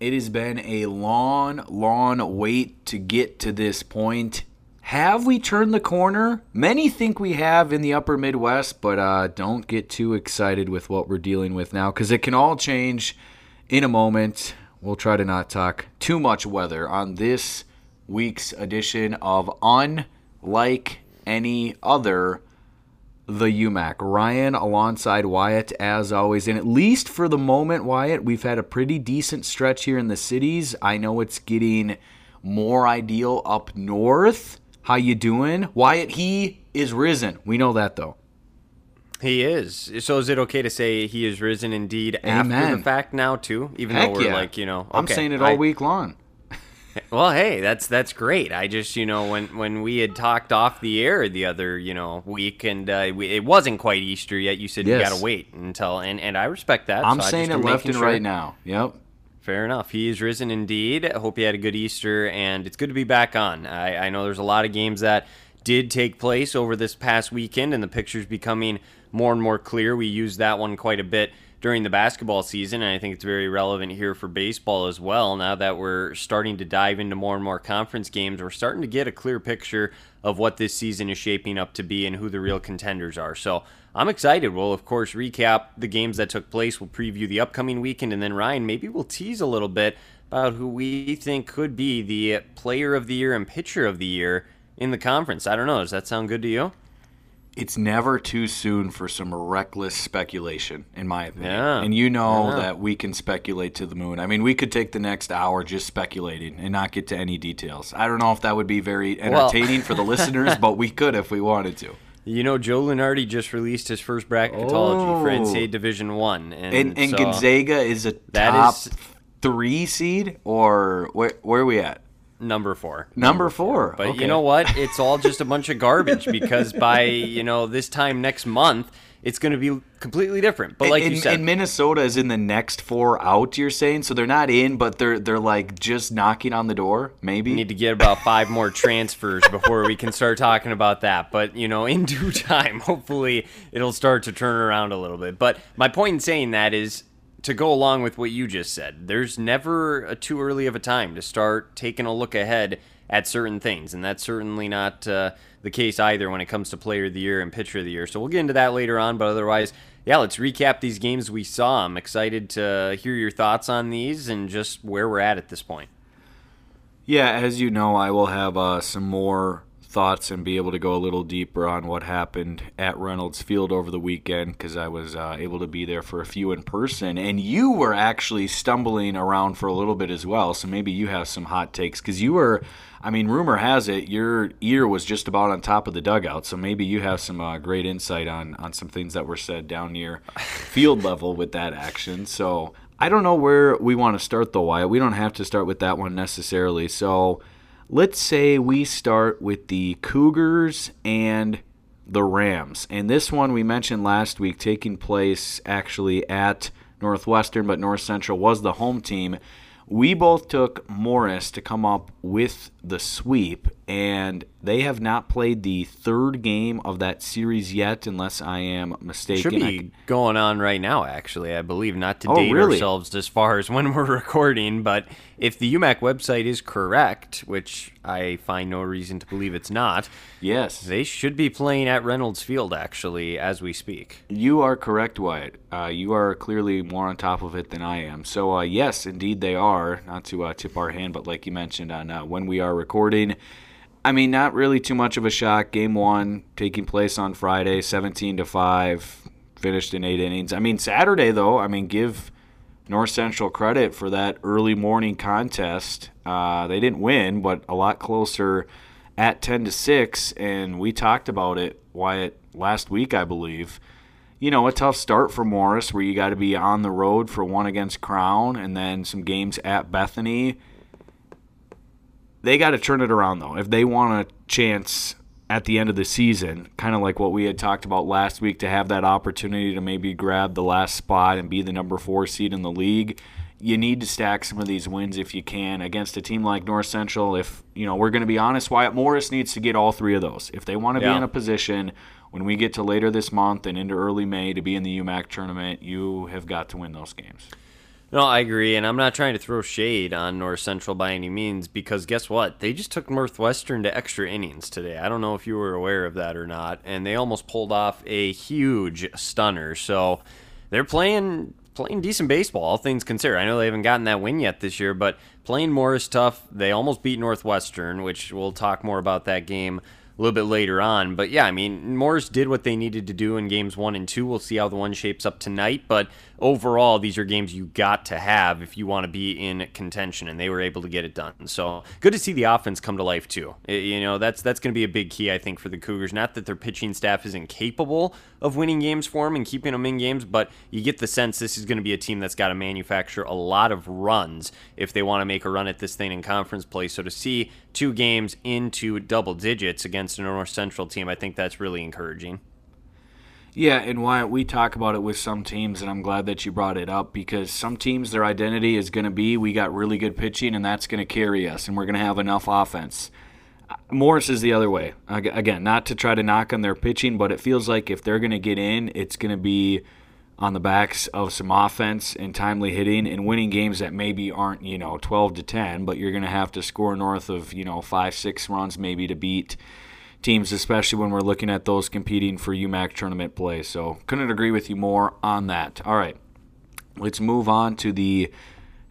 It has been a long, long wait to get to this point. Have we turned the corner? Many think we have in the upper Midwest, but uh, don't get too excited with what we're dealing with now because it can all change in a moment. We'll try to not talk too much weather on this week's edition of Unlike Any Other, the UMAC. Ryan alongside Wyatt, as always. And at least for the moment, Wyatt, we've had a pretty decent stretch here in the cities. I know it's getting more ideal up north. How you doing? Wyatt, he is risen. We know that though. He is. So is it okay to say he is risen indeed Amen. after the fact now too? Even Heck though we're yeah. like, you know, I'm saying it all I- week long. Well, hey, that's that's great. I just, you know, when when we had talked off the air the other, you know, week, and uh, we, it wasn't quite Easter yet. You said Yes. you got to wait until, and and I respect that. I'm so saying it left and sure. right now. Yep. Fair enough. He is risen indeed. I hope you had a good Easter, and it's good to be back on. I, I know there's a lot of games that did take place over this past weekend, and the picture's becoming more and more clear. We used that one quite a bit during the basketball season, and I think it's very relevant here for baseball as well. Now that we're starting to dive into more and more conference games, we're starting to get a clear picture of what this season is shaping up to be and who the real contenders are. So I'm excited. We'll, of course, recap the games that took place. We'll preview the upcoming weekend. And then, Ryan, maybe we'll tease a little bit about who we think could be the player of the year and pitcher of the year in the conference. I don't know. Does that sound good to you? It's never too soon for some reckless speculation, in my opinion. Yeah. And you know Yeah. that we can speculate to the moon. I mean, we could take the next hour just speculating and not get to any details. I don't know if that would be very entertaining for the listeners, but we could if we wanted to. You know, Joe Lunardi just released his first bracketology for Oh. NCAA Division One, and, And, and so Gonzaga is a That top is- three seed, or where, where are we at? Number four. Number four. But Okay. you know what? It's all just a bunch of garbage because by you know this time next month, it's going to be completely different. But like and, you said, and Minnesota is in the next four out. You're saying so they're not in, but they're they're like just knocking on the door. Maybe We need to get about five more transfers before we can start talking about that. But you know, in due time, hopefully it'll start to turn around a little bit. But my point in saying that is to go along with what you just said. There's never a too early of a time to start taking a look ahead at certain things, and that's certainly not uh, the case either when it comes to Player of the Year and Pitcher of the Year. So we'll get into that later on. But otherwise, yeah, let's recap these games we saw. I'm excited to hear your thoughts on these and just where we're at at this point. Yeah, as you know, I will have uh, some more thoughts and be able to go a little deeper on what happened at Reynolds Field over the weekend because I was uh, able to be there for a few in person. And you were actually stumbling around for a little bit as well. So maybe you have some hot takes because you were, I mean, rumor has it your ear was just about on top of the dugout. So maybe you have some uh, great insight on, on some things that were said down near field level with that action. So I don't know where we want to start though, Wyatt. We don't have to start with that one necessarily. So let's say we start with the Cougars and the Rams. And this one we mentioned last week taking place actually at Northwestern, but North Central was the home team. We both took Morris to come up with the sweep, and they have not played the third game of that series yet, unless I am mistaken. Should be can- going on right now, actually. I believe not to Oh, date really? ourselves as far as when we're recording, but if the UMAC website is correct, which I find no reason to believe it's not, yes. they should be playing at Reynolds Field actually as we speak. You are correct, Wyatt. Uh, you are clearly more on top of it than I am. So, uh, yes, indeed they are. Not to uh, tip our hand, but like you mentioned on uh, when we are recording, I mean, not really too much of a shock. Game one taking place on Friday, 17 to 5, finished in eight innings. I mean, Saturday, though, I mean, give North Central credit for that early morning contest. Uh, they didn't win, but a lot closer at 10 to 6. And we talked about it, Wyatt, last week, I believe you know, a tough start for Morris where you got to be on the road for one against Crown and then some games at Bethany. They got to turn it around, though. If they want a chance at the end of the season, kind of like what we had talked about last week, to have that opportunity to maybe grab the last spot and be the number four seed in the league, you need to stack some of these wins if you can against a team like North Central. If, you know, we're going to be honest, Wyatt Morris needs to get all three of those. If they want to be in a position when we get to later this month and into early May to be in the UMAC tournament, you have got to win those games. No, I agree, and I'm not trying to throw shade on North Central by any means because guess what? They just took Northwestern to extra innings today. I don't know if you were aware of that or not, and they almost pulled off a huge stunner. So they're playing playing decent baseball, all things considered. I know they haven't gotten that win yet this year, but playing Morris tough. They almost beat Northwestern, which we'll talk more about that game a little bit later on. But yeah, I mean, Morris did what they needed to do in games one and two. We'll see how the one shapes up tonight. But overall, these are games you got to have if you want to be in contention, and they were able to get it done. So good to see the offense come to life too. It, you know, that's that's going to be a big key, I think, for the Cougars. Not that their pitching staff isn't capable of winning games for them and keeping them in games, but you get the sense this is going to be a team that's got to manufacture a lot of runs if they want to make a run at this thing in conference play. So to see two games into double digits against a North Central team, I think that's really encouraging. Yeah, and Wyatt we talk about it with some teams, and I'm glad that you brought it up because some teams, their identity is going to be we got really good pitching, and that's going to carry us, and we're going to have enough offense. Morris is the other way. Again, not to try to knock on their pitching, but it feels like if they're going to get in, it's going to be on the backs of some offense and timely hitting and winning games that maybe aren't, you know, 12 to 10, but you're going to have to score north of, you know, 5 6 runs maybe to beat teams, especially when we're looking at those competing for UMAC tournament play. So, couldn't agree with you more on that. All right. Let's move on to the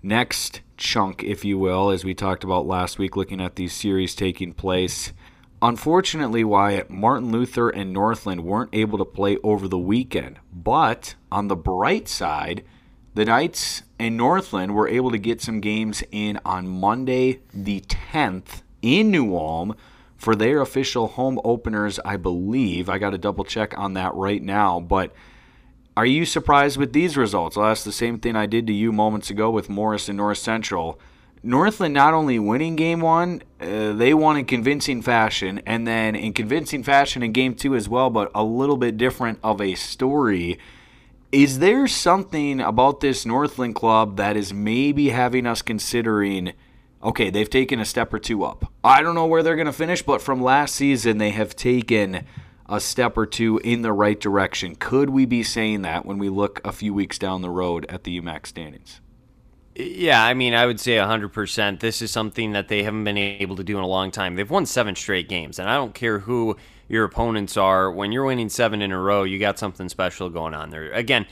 next chunk, if you will, as we talked about last week, looking at these series taking place. Unfortunately, Wyatt, Martin Luther and Northland weren't able to play over the weekend. But on the bright side, the Knights and Northland were able to get some games in on Monday, the 10th, in New Ulm for their official home openers, I believe. I got to double check on that right now. But are you surprised with these results? I'll ask the same thing I did to you moments ago with Morris and North Central. Northland not only winning game one, uh, they won in convincing fashion, and then in convincing fashion in game two as well, but a little bit different of a story. Is there something about this Northland club that is maybe having us considering? Okay, they've taken a step or two up. I don't know where they're going to finish, but from last season, they have taken a step or two in the right direction. Could we be saying that when we look a few weeks down the road at the UMAC standings? Yeah, I mean, I would say 100%. This is something that they haven't been able to do in a long time. They've won seven straight games, and I don't care who your opponents are. When you're winning seven in a row, you got something special going on there. Again,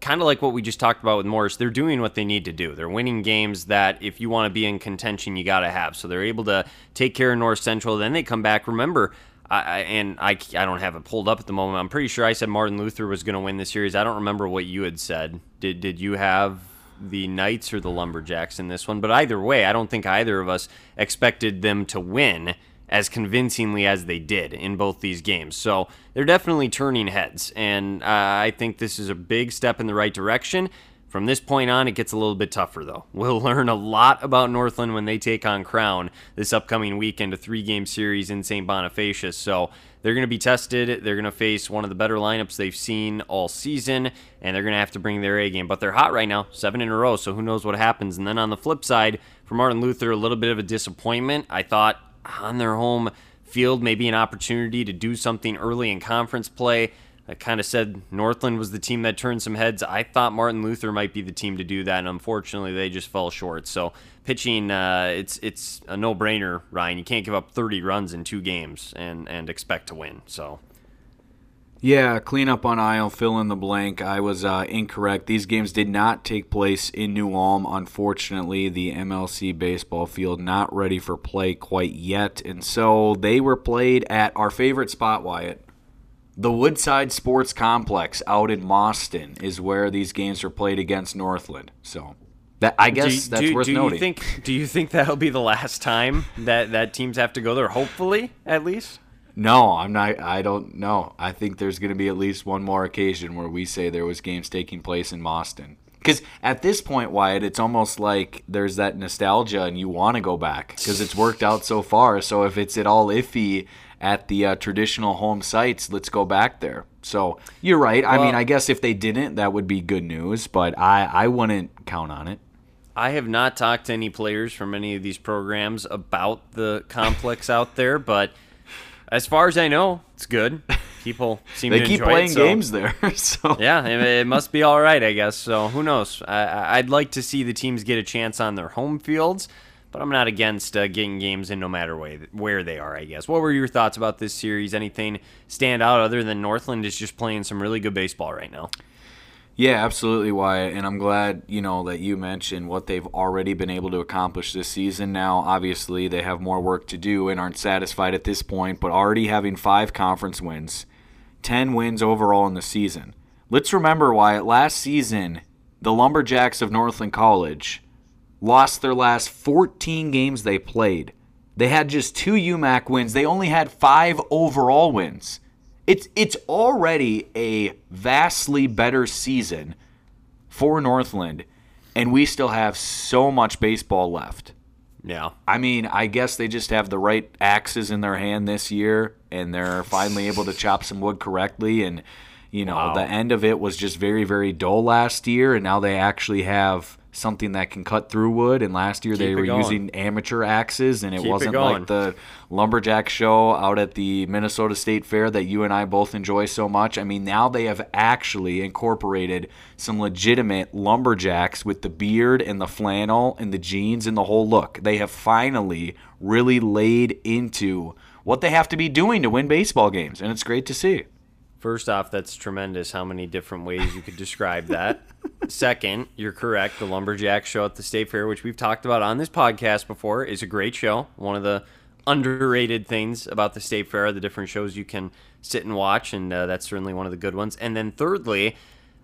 kind of like what we just talked about with Morris, they're doing what they need to do. They're winning games that if you want to be in contention, you got to have. So they're able to take care of North Central. Then they come back. Remember, I, and I, I don't have it pulled up at the moment. I'm pretty sure I said Martin Luther was going to win the series. I don't remember what you had said. Did did you have the Knights or the Lumberjacks in this one? But either way, I don't think either of us expected them to win as convincingly as they did in both these games. So they're definitely turning heads, and uh, I think this is a big step in the right direction. From this point on, it gets a little bit tougher, though. We'll learn a lot about Northland when they take on Crown this upcoming weekend, a three game series in St. Bonifacius. So they're going to be tested. They're going to face one of the better lineups they've seen all season, and they're going to have to bring their A game. But they're hot right now, seven in a row, so who knows what happens. And then on the flip side, for Martin Luther, a little bit of a disappointment. I thought on their home field, maybe an opportunity to do something early in conference play. I kind of said Northland was the team that turned some heads. I thought Martin Luther might be the team to do that, and unfortunately, they just fell short. So pitching, uh, it's it's a no-brainer, Ryan. You can't give up 30 runs in two games and and expect to win. So. Yeah, clean up on aisle, fill in the blank. I was uh, incorrect. These games did not take place in New Ulm. Unfortunately, the MLC baseball field not ready for play quite yet, and so they were played at our favorite spot, Wyatt, the Woodside Sports Complex out in Mauston is where these games were played against Northland. So that I guess do, that's do, worth do noting. You think, do you think that'll be the last time that, that teams have to go there? Hopefully, at least. No, I'm not. I don't know. I think there's going to be at least one more occasion where we say there was games taking place in Mauston. Because at this point, Wyatt, it's almost like there's that nostalgia, and you want to go back because it's worked out so far. So if it's at all iffy at the uh, traditional home sites, let's go back there. So you're right. Well, I mean, I guess if they didn't, that would be good news, but I, I wouldn't count on it. I have not talked to any players from any of these programs about the complex out there, but as far as I know, it's good. people seem they to keep playing it, so- games there. so Yeah, it, it must be all right, I guess. So who knows? I, I'd like to see the teams get a chance on their home fields, but I'm not against uh, getting games in no matter way, where they are. I guess. What were your thoughts about this series? Anything stand out other than Northland is just playing some really good baseball right now? Yeah, absolutely, Wyatt. And I'm glad, you know, that you mentioned what they've already been able to accomplish this season. Now, obviously, they have more work to do and aren't satisfied at this point, but already having five conference wins, 10 wins overall in the season. Let's remember, Wyatt, last season, the Lumberjacks of Northland College lost their last 14 games they played. They had just two UMAC wins. They only had five overall wins. It's it's already a vastly better season for Northland, and we still have so much baseball left. Yeah. I mean, I guess they just have the right axes in their hand this year, and they're finally able to chop some wood correctly. And you know, Wow. the end of it was just very, very dull last year, and now they actually have something that can cut through wood. And last year they Keep it were going. using amateur axes, and it Keep wasn't going. like the lumberjack show out at the Minnesota State Fair that you and I both enjoy so much. I mean, now they have actually incorporated some legitimate lumberjacks with the beard and the flannel and the jeans and the whole look. They have finally really laid into what they have to be doing to win baseball games, and it's great to see. First off, that's tremendous how many different ways you could describe that. Second, you're correct. The Lumberjack show at the State Fair, which we've talked about on this podcast before, is a great show. One of the underrated things about the State Fair are the different shows you can sit and watch, and uh, that's certainly one of the good ones. And then thirdly,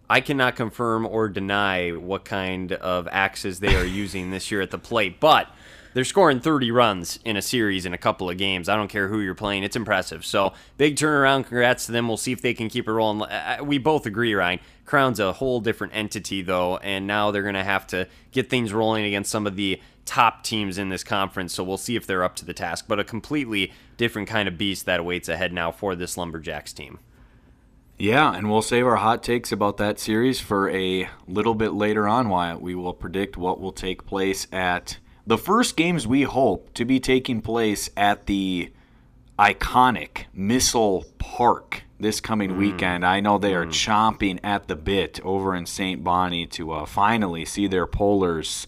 I cannot confirm or deny what kind of axes they are using this year at the plate, but they're scoring 30 runs in a series in a couple of games. I don't care who you're playing. It's impressive. So, big turnaround. Congrats to them. We'll see if they can keep it rolling. We both agree, Ryan. Crown's a whole different entity, though, and now they're going to have to get things rolling against some of the top teams in this conference. So, we'll see if they're up to the task. But a completely different kind of beast that awaits ahead now for this Lumberjacks team. Yeah, and we'll save our hot takes about that series for a little bit later on, Wyatt. We will predict what will take place at the first games we hope to be taking place at the iconic Missile Park this coming weekend. I know they are chomping at the bit over in St. Bonnie to uh, finally see their polars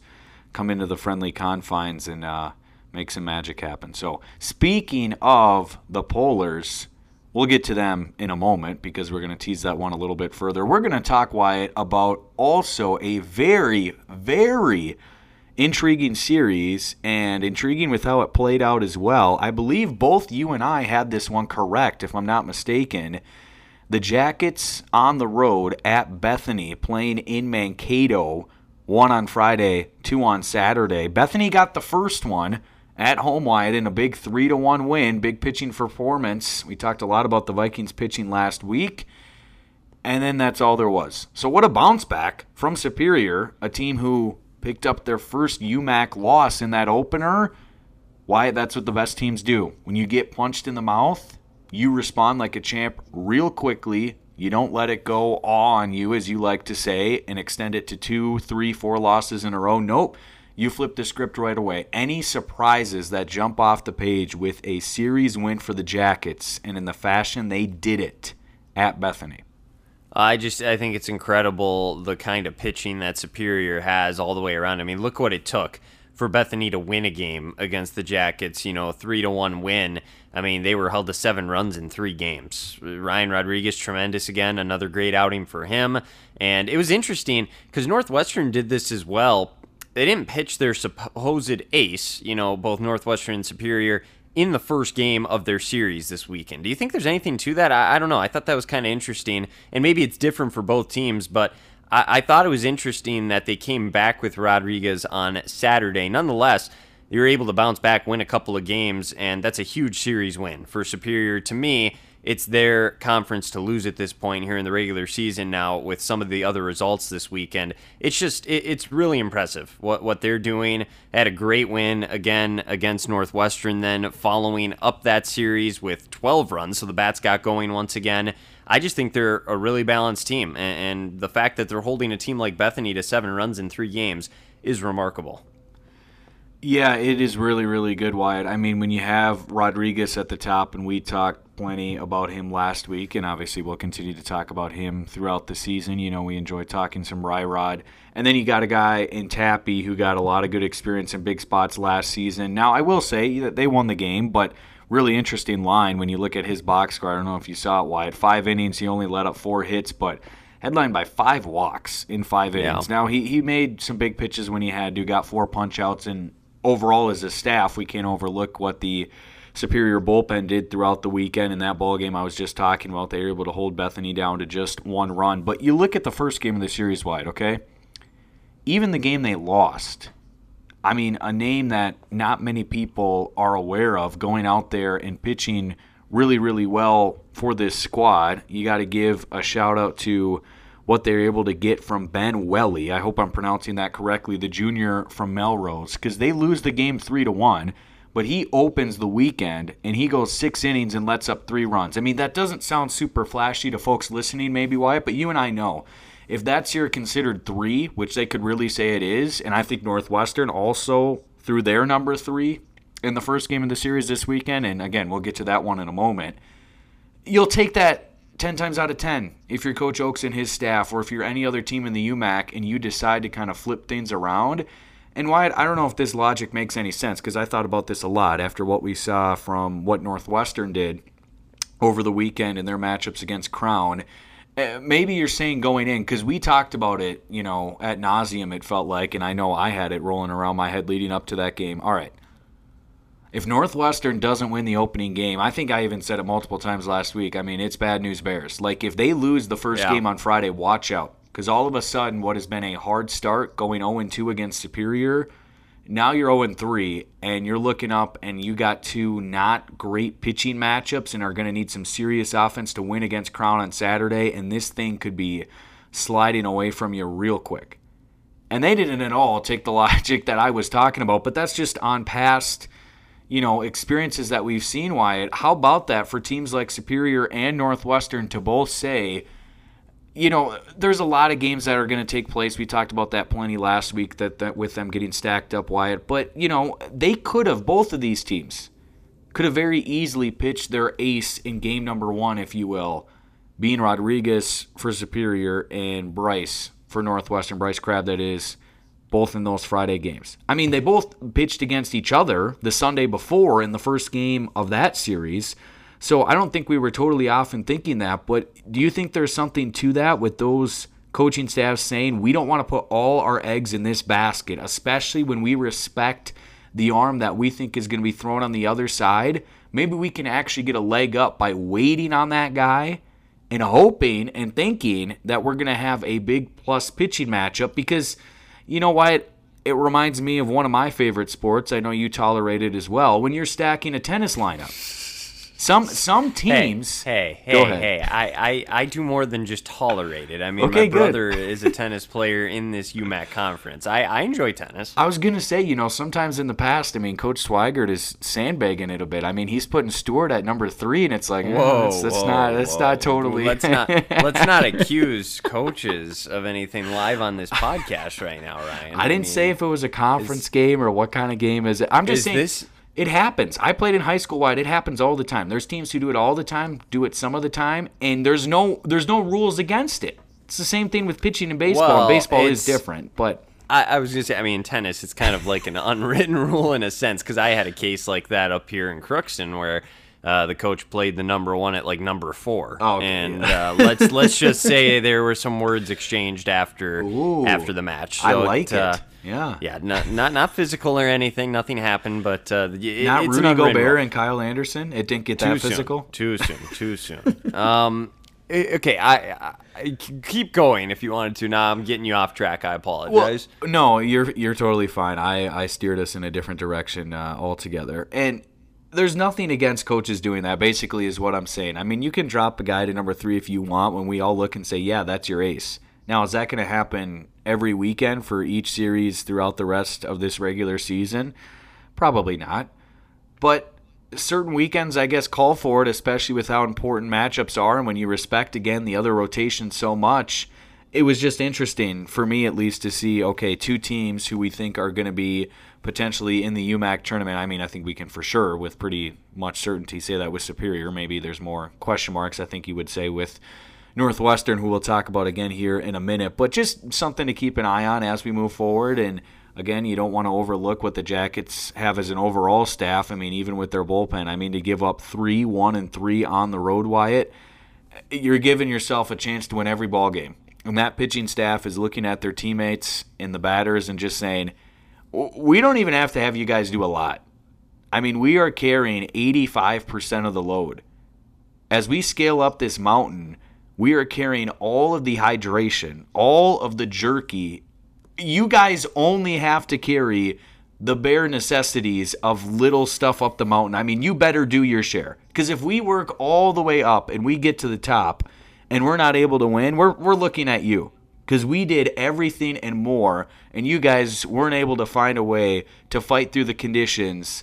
come into the friendly confines and uh, make some magic happen. So, speaking of the polars, we'll get to them in a moment because we're going to tease that one a little bit further. We're going to talk, Wyatt, about also a very, very intriguing series and intriguing with how it played out as well. I believe both you and I had this one correct, if I'm not mistaken. The Jackets on the road at Bethany playing in Mankato, one on Friday, two on Saturday. Bethany got the first one at home Wyatt in a big 3 to 1 win, big pitching performance. We talked a lot about the Vikings pitching last week. And then that's all there was. So what a bounce back from Superior, a team who picked up their first UMAC loss in that opener. Wyatt that's what the best teams do. When you get punched in the mouth, you respond like a champ real quickly. You don't let it go on you, as you like to say, and extend it to two, three, four losses in a row. Nope. You flip the script right away. Any surprises that jump off the page with a series win for the Jackets, and in the fashion they did it at Bethany. I just I think it's incredible the kind of pitching that Superior has all the way around. I mean, look what it took for Bethany to win a game against the Jackets. You know, three to one win. I mean, they were held to seven runs in three games. Ryan Rodriguez, tremendous again, another great outing for him. And it was interesting because Northwestern did this as well. They didn't pitch their supposed ace, you know, both Northwestern and Superior in the first game of their series this weekend. Do you think there's anything to that? I, I don't know. I thought that was kind of interesting, and maybe it's different for both teams, but I, I thought it was interesting that they came back with Rodriguez on Saturday. Nonetheless, they were able to bounce back, win a couple of games, and that's a huge series win for Superior. To me, it's their conference to lose at this point here in the regular season now with some of the other results this weekend. It's just it, it's really impressive what what they're doing. Had a great win again against Northwestern then following up that series with 12 runs so the Bats got going once again. I just think they're a really balanced team and, and the fact that they're holding a team like Bethany to 7 runs in 3 games is remarkable. Yeah, it is really, really good, Wyatt. I mean, when you have Rodriguez at the top, and we talked plenty about him last week, and obviously we'll continue to talk about him throughout the season. You know, we enjoy talking some Rye Rod. And then you got a guy in Tappy who got a lot of good experience in big spots last season. Now, I will say that they won the game, but really interesting line when you look at his box score. I don't know if you saw it, Wyatt. Five innings, he only let up four hits, but headlined by five walks in five innings. Yeah. Now, he, he made some big pitches when he had to, got four punch outs, and overall as a staff, we can't overlook what the Superior bullpen did throughout the weekend in that ball game I was just talking about. They were able to hold Bethany down to just one run. But you look at the first game of the series Wyatt, okay? Even the game they lost, I mean, a name that not many people are aware of going out there and pitching really, really well for this squad. You got to give a shout out to what they're able to get from Ben Welly. I hope I'm pronouncing that correctly, the junior from Melrose, because they lose the game three to one but he opens the weekend and he goes six innings and lets up three runs. I mean, that doesn't sound super flashy to folks listening, maybe, Wyatt, but you and I know. If that's your considered three, which they could really say it is, and I think Northwestern also threw their number three in the first game of the series this weekend, and again, we'll get to that one in a moment, you'll take that 10 times out of 10 if you're Coach Oaks and his staff, or if you're any other team in the UMAC and you decide to kind of flip things around and Wyatt, I don't know if this logic makes any sense because I thought about this a lot after what we saw from what Northwestern did over the weekend in their matchups against Crown. Uh, maybe you're saying going in because we talked about it, you know, at nauseum. It felt like, and I know I had it rolling around my head leading up to that game. All right, if Northwestern doesn't win the opening game, I think I even said it multiple times last week. I mean, it's bad news bears. Like if they lose the first yeah. game on Friday, watch out because all of a sudden, what has been a hard start, going 0 2 against Superior, now you're 0 3, and you're looking up, and you got two not great pitching matchups, and are going to need some serious offense to win against Crown on Saturday, and this thing could be sliding away from you real quick. And they didn't at all take the logic that I was talking about, but that's just on past you know, experiences that we've seen, Wyatt. How about that for teams like Superior and Northwestern to both say, you know, there's a lot of games that are going to take place. We talked about that plenty last week that, that with them getting stacked up, Wyatt. But, you know, they could have, both of these teams, could have very easily pitched their ace in game number one, if you will, being Rodriguez for Superior and Bryce for Northwestern, Bryce Crab, that is, both in those Friday games. I mean, they both pitched against each other the Sunday before in the first game of that series. So I don't think we were totally off in thinking that. But do you think there's something to that with those coaching staffs saying we don't want to put all our eggs in this basket, especially when we respect the arm that we think is going to be thrown on the other side? Maybe we can actually get a leg up by waiting on that guy and hoping and thinking that we're going to have a big plus pitching matchup because you know what? It reminds me of one of my favorite sports. I know you tolerate it as well. When you're stacking a tennis lineup some some teams. Hey, hey, hey, hey! I, I, I do more than just tolerate it. I mean, okay, my brother is a tennis player in this UMAC conference. I, I enjoy tennis. I was gonna say, you know, sometimes in the past, I mean, Coach Swigert is sandbagging it a bit. I mean, he's putting Stewart at number three, and it's like, whoa, that's, that's whoa, not that's whoa. not totally. Let's not let's not accuse coaches of anything live on this podcast right now, Ryan. I, I didn't mean, say if it was a conference is, game or what kind of game is it. I'm just saying. This, it happens. I played in high school Wyatt. It happens all the time. There's teams who do it all the time, do it some of the time, and there's no there's no rules against it. It's the same thing with pitching in baseball. Well, baseball is different, but I, I, was gonna say, I mean, tennis, it's kind of like an unwritten rule in a sense because I had a case like that up here in Crookston where uh, the coach played the number one at like number four. Oh, okay. and uh, let's let's just say there were some words exchanged after Ooh, after the match. So I like it. Uh, yeah, yeah, not not not physical or anything. Nothing happened, but uh, it, not it's Rudy Gobert and Kyle Anderson. It didn't get that physical. Too soon. Too soon. um, okay, I, I, keep going if you wanted to. Now I'm getting you off track. I apologize. Well, no, you're you're totally fine. I I steered us in a different direction uh, altogether, and there's nothing against coaches doing that. Basically, is what I'm saying. I mean, you can drop a guy to number three if you want. When we all look and say, yeah, that's your ace. Now, is that going to happen every weekend for each series throughout the rest of this regular season? Probably not. But certain weekends, I guess, call for it, especially with how important matchups are and when you respect, again, the other rotation so much. it was just interesting for me at least to see okay, two teams who we think are going to be potentially in the UMAC tournament. I mean, I think we can for sure with pretty much certainty say that with Superior. Maybe there's more question marks. I think you would say with Northwestern, who we'll talk about again here in a minute. But just something to keep an eye on as we move forward. And again, you don't want to overlook what the Jackets have as an overall staff. I mean, even with their bullpen, I mean, to give up three, one, and three on the road, Wyatt, you're giving yourself a chance to win every ball game. And that pitching staff is looking at their teammates and the batters and just saying, we don't even have to have you guys do a lot. I mean, we are carrying 85% of the load. As we scale up this mountain, we are carrying all of the hydration, all of the jerky. You guys only have to carry the bare necessities of little stuff up the mountain. I mean, you better do your share. Because if we work all the way up and we get to the top, and we're not able to win, we're, we're looking at you because we did everything and more, and you guys weren't able to find a way to fight through the conditions,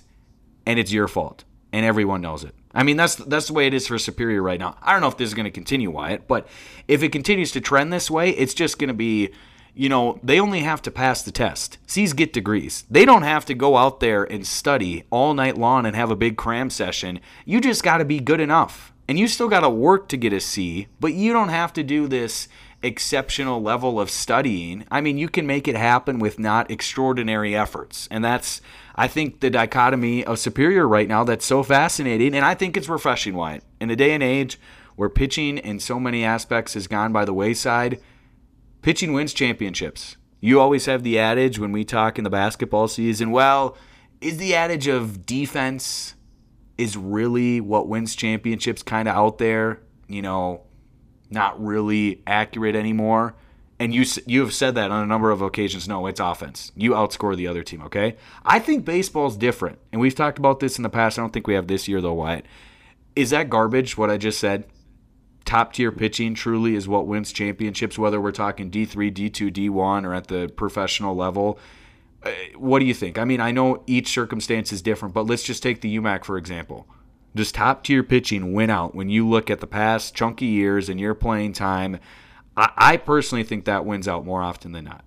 and it's your fault, and everyone knows it. I mean, that's that's the way it is for Superior right now. I don't know if this is going to continue, Wyatt, but if it continues to trend this way, it's just going to be, you know, they only have to pass the test. C's get degrees. They don't have to go out there and study all night long and have a big cram session. You just got to be good enough and you still got to work to get a C, but you don't have to do this exceptional level of studying. I mean, you can make it happen with not extraordinary efforts. And that's, I think, the dichotomy of Superior right now that's so fascinating. And I think it's refreshing, Wyatt. In a day and age where pitching in so many aspects has gone by the wayside, pitching wins championships. You always have the adage when we talk in the basketball season, well, is the adage of defense is really what wins championships kind of out there, you know, not really accurate anymore. And you you have said that on a number of occasions. No, it's offense. You outscore the other team. Okay, I think baseball's different, and we've talked about this in the past. I don't think we have this year though. Wyatt, is that garbage? What I just said. Top tier pitching truly is what wins championships. Whether we're talking D three, D two, D one, or at the professional level, uh, what do you think? I mean, I know each circumstance is different, but let's just take the UMAC for example. Does top tier pitching win out when you look at the past chunky years and your playing time? I, I personally think that wins out more often than not.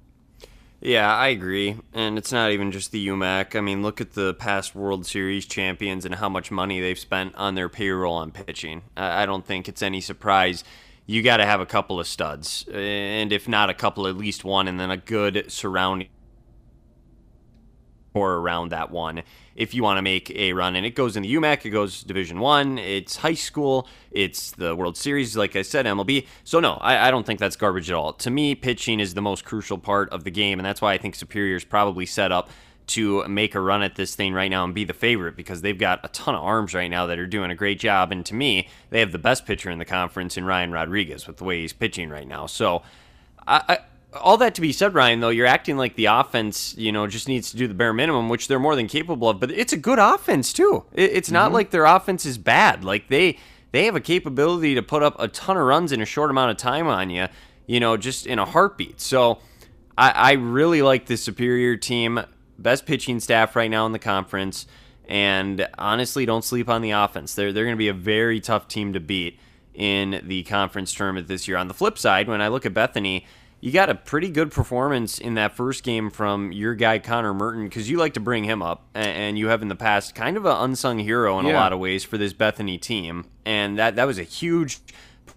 Yeah, I agree. And it's not even just the UMAC. I mean, look at the past World Series champions and how much money they've spent on their payroll on pitching. I don't think it's any surprise. You got to have a couple of studs. And if not a couple, at least one, and then a good surrounding or around that one if you want to make a run. And it goes in the UMAC, it goes Division One, it's high school, it's the World Series, like I said, MLB. So no, I, I, don't think that's garbage at all. To me, pitching is the most crucial part of the game, and that's why I think Superior is probably set up to make a run at this thing right now and be the favorite because they've got a ton of arms right now that are doing a great job. And to me, they have the best pitcher in the conference in Ryan Rodriguez with the way he's pitching right now. So I, I all that to be said, Ryan, though, you're acting like the offense, you know, just needs to do the bare minimum, which they're more than capable of. But it's a good offense too. It's not mm-hmm. like their offense is bad. Like they they have a capability to put up a ton of runs in a short amount of time on you, you know, just in a heartbeat. So I, I really like the superior team, best pitching staff right now in the conference, and honestly, don't sleep on the offense. They're they're going to be a very tough team to beat in the conference tournament this year. On the flip side, when I look at Bethany you got a pretty good performance in that first game from your guy Connor Merton because you like to bring him up, and you have in the past kind of an unsung hero in yeah. a lot of ways for this Bethany team, and that that was a huge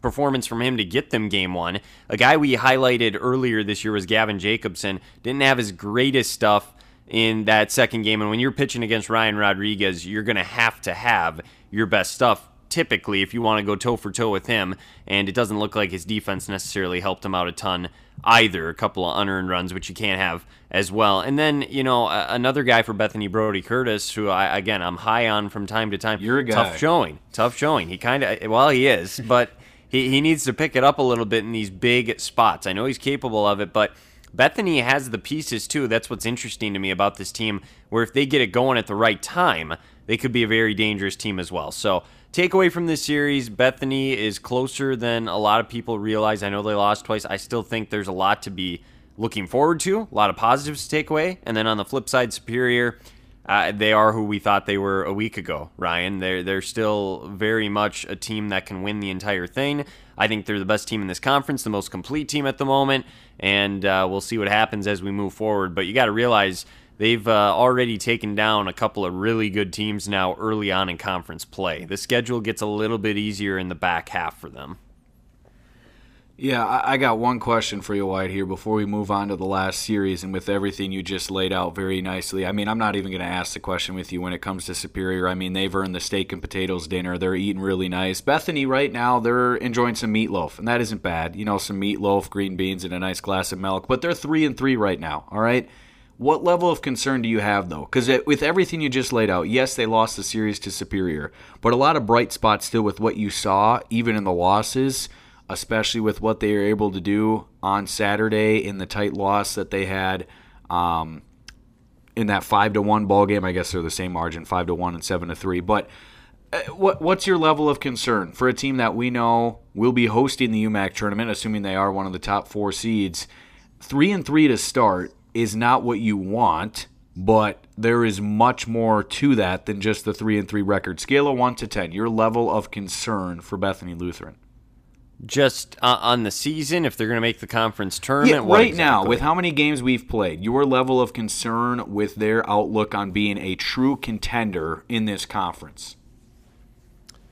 performance from him to get them game one. A guy we highlighted earlier this year was Gavin Jacobson. Didn't have his greatest stuff in that second game, and when you're pitching against Ryan Rodriguez, you're going to have to have your best stuff typically if you want to go toe for toe with him. And it doesn't look like his defense necessarily helped him out a ton either. A couple of unearned runs, which you can't have as well. And then, you know, another guy for Bethany Brody Curtis, who I, again, I'm high on from time to time. You're a guy. Tough showing. Tough showing. He kind of, well, he is, but he, he needs to pick it up a little bit in these big spots. I know he's capable of it, but. Bethany has the pieces too. That's what's interesting to me about this team, where if they get it going at the right time, they could be a very dangerous team as well. So Takeaway from this series Bethany is closer than a lot of people realize. I know they lost twice. I still think there's a lot to be looking forward to, a lot of positives to take away. And then on the flip side, Superior, uh, they are who we thought they were a week ago, Ryan. They're, they're still very much a team that can win the entire thing. I think they're the best team in this conference, the most complete team at the moment, and uh, we'll see what happens as we move forward. But you got to realize they've uh, already taken down a couple of really good teams now early on in conference play. The schedule gets a little bit easier in the back half for them. Yeah, I, got one question for you, Wyatt, here before we move on to the last series. And with everything you just laid out very nicely, I mean, I'm not even going to ask the question with you when it comes to Superior. I mean, they've earned the steak and potatoes dinner. They're eating really nice. Bethany, right now, they're enjoying some meatloaf, and that isn't bad. You know, some meatloaf, green beans, and a nice glass of milk. But they're three and three right now. All right. What level of concern do you have, though? Because with everything you just laid out, yes, they lost the series to Superior, but a lot of bright spots still with what you saw, even in the losses especially with what they were able to do on Saturday in the tight loss that they had um, in that five to one ball game. I guess they're the same margin, five to one and seven to three. But uh, what what's your level of concern for a team that we know will be hosting the UMAC tournament, assuming they are one of the top four seeds? Three and three to start is not what you want, but there is much more to that than just the three and three record. Scale of one to ten, your level of concern for Bethany Lutheran. Just uh, on the season if they're going to make the conference tournament yeah, right exactly? now with how many games we've played your level of concern with their outlook on being a true contender in this conference.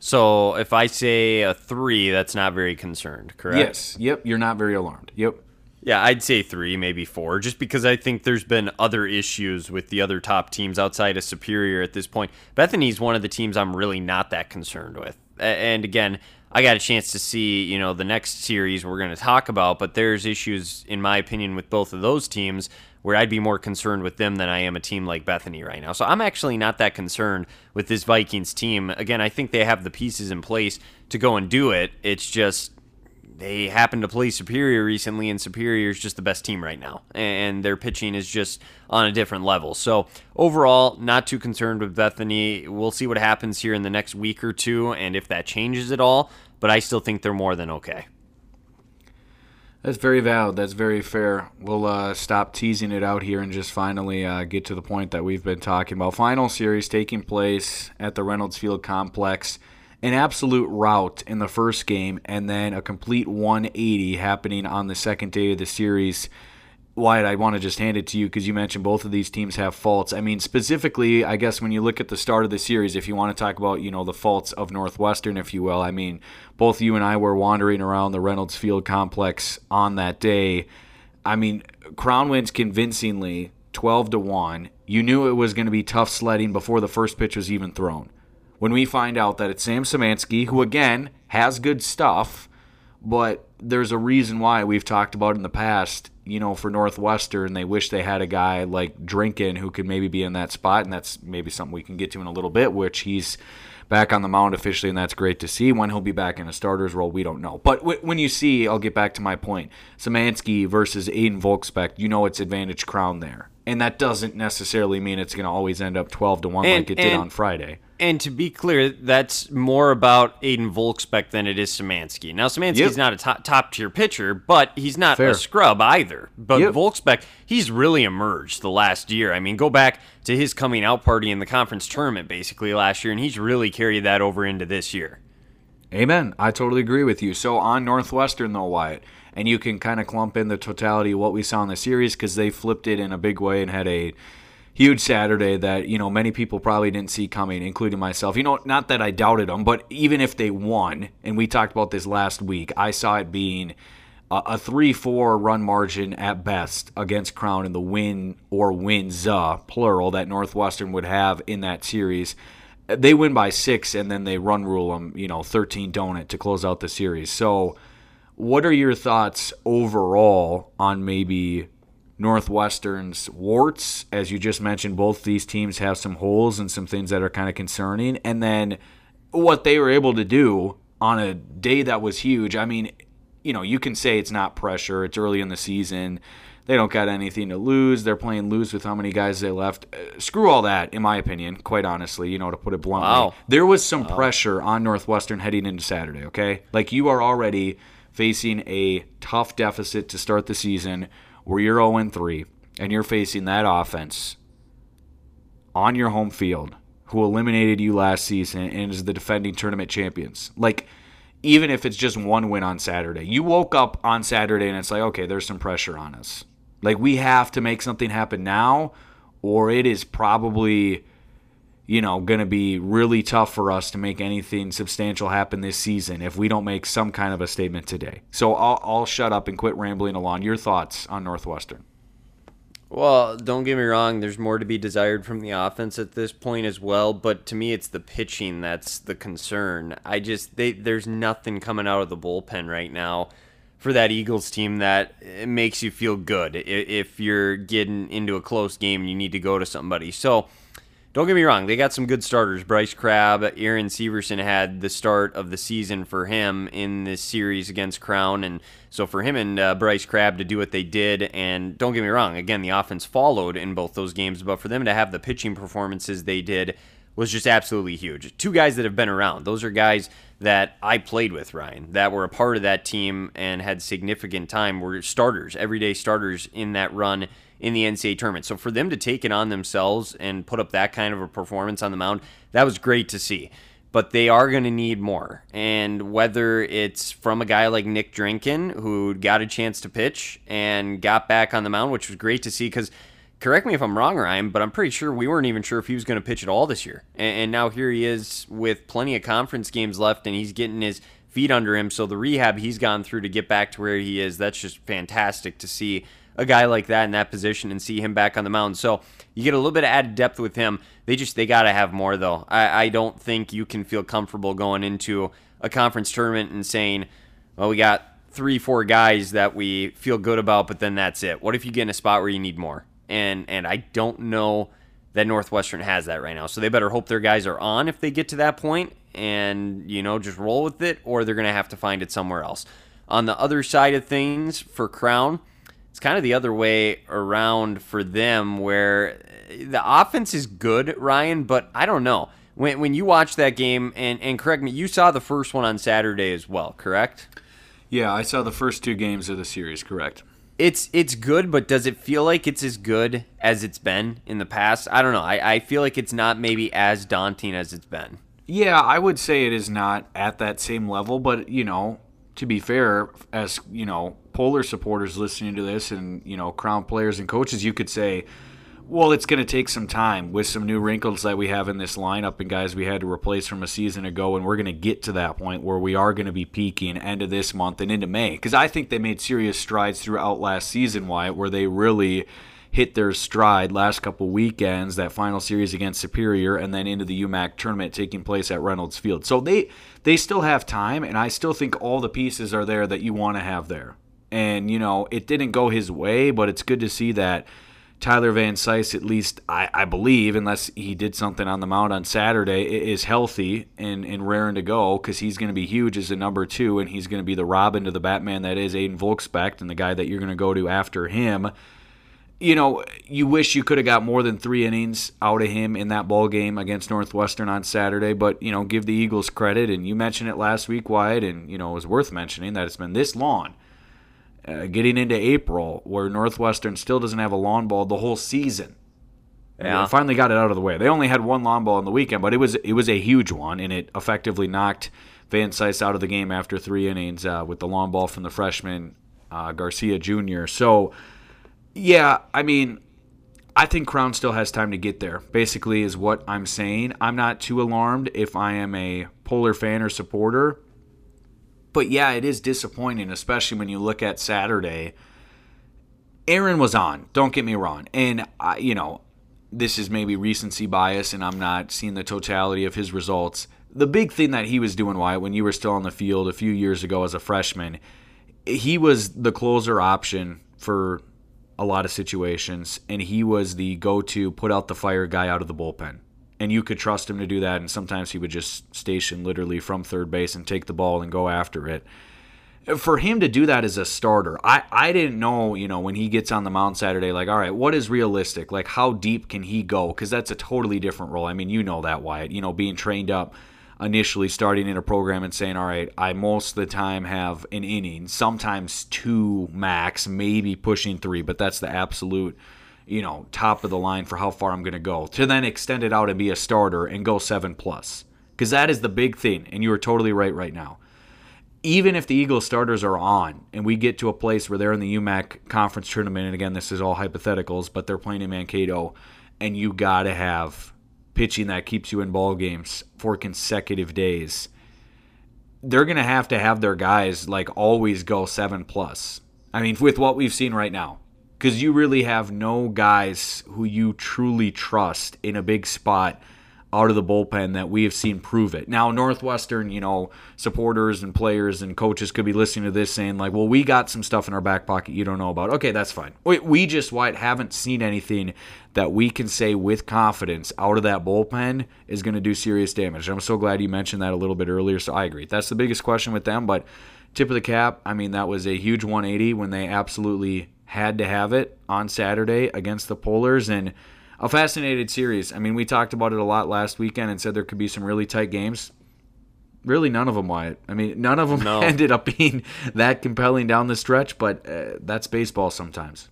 So if i say a three that's not very concerned correct? Yes. Yep you're not very alarmed. Yep yeah, I'd say three, maybe four, just because I think there's been other issues with the other top teams outside of Superior at this point. Bethany's one of the teams I'm really not that concerned with. And again, I got a chance to see, you know, the next series we're going to talk about, but there's issues, in my opinion, with both of those teams where I'd be more concerned with them than I am a team like Bethany right now. So I'm actually not that concerned with this Vikings team. Again, I think they have the pieces in place to go and do it. It's just they happen to play Superior recently, and Superior is just the best team right now, and their pitching is just on a different level. So overall, not too concerned with Bethany. We'll see what happens here in the next week or two, and if that changes at all. But I still think they're more than okay. That's very valid. That's very fair. We'll uh, stop teasing it out here and just finally uh, get to the point that we've been talking about. Final series taking place at the Reynolds Field Complex an absolute rout in the first game and then a complete 180 happening on the second day of the series. Wyatt, I want to just hand it to you because you mentioned both of these teams have faults. I mean, specifically, I guess when you look at the start of the series, if you want to talk about, you know, the faults of Northwestern, if you will, I mean, both you and I were wandering around the Reynolds Field complex on that day. I mean, Crown wins convincingly 12 to 1. You knew it was going to be tough sledding before the first pitch was even thrown when we find out that it's Sam Samansky, who again has good stuff, but there's a reason why we've talked about in the past. You know, for Northwestern, they wish they had a guy like Drinkin who could maybe be in that spot, and that's maybe something we can get to in a little bit, which he's back on the mound officially, and that's great to see. When he'll be back in a starter's role, we don't know. But w- when you see, I'll get back to my point Samansky versus Aiden Volksbeck, you know it's advantage crown there. And that doesn't necessarily mean it's going to always end up 12 to 1 and, like it did on Friday. And to be clear, that's more about Aiden Volksbeck than it is Samansky. Now, Samansky's yep. not a top, top tier pitcher, but he's not Fair. a scrub either. But yep. Volksbeck, he's really emerged the last year. I mean, go back to his coming out party in the conference tournament basically last year, and he's really carried that over into this year. Amen. I totally agree with you. So on Northwestern, though, Wyatt, and you can kind of clump in the totality of what we saw in the series because they flipped it in a big way and had a huge Saturday that you know many people probably didn't see coming, including myself. You know, not that I doubted them, but even if they won, and we talked about this last week, I saw it being a three-four run margin at best against Crown in the win or wins uh, plural that Northwestern would have in that series. They win by six, and then they run rule them, you know, 13 donut to close out the series. So, what are your thoughts overall on maybe Northwestern's warts. As you just mentioned, both these teams have some holes and some things that are kind of concerning. And then what they were able to do on a day that was huge. I mean, you know, you can say it's not pressure, it's early in the season. They don't got anything to lose. They're playing lose with how many guys they left. Uh, screw all that, in my opinion, quite honestly, you know, to put it bluntly. Wow. There was some wow. pressure on Northwestern heading into Saturday, okay? Like you are already facing a tough deficit to start the season where you're 0 3 and you're facing that offense on your home field who eliminated you last season and is the defending tournament champions. Like, even if it's just one win on Saturday. You woke up on Saturday and it's like, okay, there's some pressure on us. Like we have to make something happen now, or it is probably, you know, going to be really tough for us to make anything substantial happen this season if we don't make some kind of a statement today. So I'll, I'll shut up and quit rambling along. Your thoughts on Northwestern? Well, don't get me wrong, there's more to be desired from the offense at this point as well, but to me it's the pitching that's the concern. I just they there's nothing coming out of the bullpen right now for that Eagles team that eh, makes you feel good if you're getting into a close game and you need to go to somebody. So, don't get me wrong, they got some good starters. Bryce Crabb, Aaron Severson had the start of the season for him in this series against Crown, and so for him and uh, Bryce Crabb to do what they did, and don't get me wrong, again the offense followed in both those games, but for them to have the pitching performances they did was just absolutely huge. Two guys that have been around. Those are guys that I played with, Ryan, that were a part of that team and had significant time, were starters, everyday starters in that run in the NCAA tournament. So for them to take it on themselves and put up that kind of a performance on the mound, that was great to see. But they are going to need more. And whether it's from a guy like Nick Drinkin, who got a chance to pitch and got back on the mound, which was great to see because correct me if I'm wrong, Ryan, but I'm pretty sure we weren't even sure if he was going to pitch at all this year. And, and, now here he is with plenty of conference games left, and he's getting his feet under him. So the rehab he's gone through to get back to where he is, that's just fantastic to see a guy like that in that position and see him back on the mound. So you get a little bit of added depth with him. They just they got to have more though. I, I don't think you can feel comfortable going into a conference tournament and saying, well, we got three, four guys that we feel good about, but then that's it. What if you get in a spot where you need more? And and I don't know that Northwestern has that right now. So they better hope their guys are on if they get to that point and, you know, just roll with it, or they're going to have to find it somewhere else. On the other side of things for Crown, it's kind of the other way around for them where eh, the offense is good, Ryan, but I don't know. When, when you watch that game, and, and correct me, you saw the first one on Saturday as well, correct? Yeah, I saw the first two games of the series, correct. It's it's good, but does it feel like it's as good as it's been in the past? I don't know. I, I feel like it's not maybe as daunting as it's been. Yeah, I would say it is not at that same level, but you know, to be fair, as you know, Polar supporters listening to this and, you know, Crown players and coaches, you could say, well, it's going to take some time with some new wrinkles that we have in this lineup and guys we had to replace from a season ago. And we're going to get to that point where we are going to be peaking end of this month and into May. Because I think they made serious strides throughout last season, Wyatt, where they really hit their stride last couple weekends, that final series against Superior, and then into the UMAC tournament taking place at Reynolds Field. So they they still have time, and I still think all the pieces are there that you want to have there. And, you know, it didn't go his way, but it's good to see that Tyler Van Sice, at least I, I believe, unless he did something on the mound on Saturday, is healthy and, and raring to go because he's going to be huge as a number two, and he's going to be the Robin to the Batman that is Aiden Volksbeck and the guy that you're going to go to after him. You know, you wish you could have got more than three innings out of him in that ball game against Northwestern on Saturday, but you know, give the Eagles credit. And you mentioned it last week, Wyatt, and you know, it was worth mentioning that it's been this long uh, getting into April, where Northwestern still doesn't have a long ball the whole season. Yeah. They finally got it out of the way. They only had one long ball on the weekend, but it was it was a huge one, and it effectively knocked Van Sice out of the game after three innings uh, with the long ball from the freshman uh, Garcia Jr. So, yeah, I mean, I think Crown still has time to get there. Basically, is what I'm saying. I'm not too alarmed if I am a Polar fan or supporter but yeah, it is disappointing, especially when you look at Saturday. Aaron was on, don't get me wrong. And, I, you know, this is maybe recency bias and I'm not seeing the totality of his results. The big thing that he was doing, Wyatt, when you were still on the field a few years ago as a freshman, he was the closer option for a lot of situations, and he was the go to put out the fire guy out of the bullpen and you could trust him to do that. And sometimes he would just station literally from third base and take the ball and go after it. For him to do that as a starter, I, I didn't know, you know, when he gets on the mound Saturday, like, all right, what is realistic? Like, how deep can he go? Because that's a totally different role. I mean, you know that, Wyatt. You know, being trained up initially, starting in a program and saying, all right, I most of the time have an inning, sometimes two max, maybe pushing three, but that's the absolute – you know, top of the line for how far I'm going to go, to then extend it out and be a starter and go seven plus. Because that is the big thing. And you are totally right right now. even if the Eagles starters are on and we get to a place where they're in the UMAC conference tournament, and again, this is all hypotheticals, but they're playing in Mankato, and you got to have pitching that keeps you in ball games for consecutive days. They're going to have to have their guys like always go seven plus. I mean, with what we've seen right now, because you really have no guys who you truly trust in a big spot out of the bullpen that we have seen prove it. Now, Northwestern, you know, supporters and players and coaches could be listening to this saying, like, well, we got some stuff in our back pocket you don't know about. Okay, that's fine. We, we just, Wyatt, haven't seen anything that we can say with confidence out of that bullpen is going to do serious damage. I'm so glad you mentioned that a little bit earlier. So I agree. That's the biggest question with them. But tip of the cap, I mean, that was a huge 180 when they absolutely had to have it on Saturday against the Polars. And, a fascinated series. I mean, we talked about it a lot last weekend and said there could be some really tight games. Really, none of them, Wyatt. I mean, none of them no. ended up being that compelling down the stretch, but uh, that's baseball sometimes.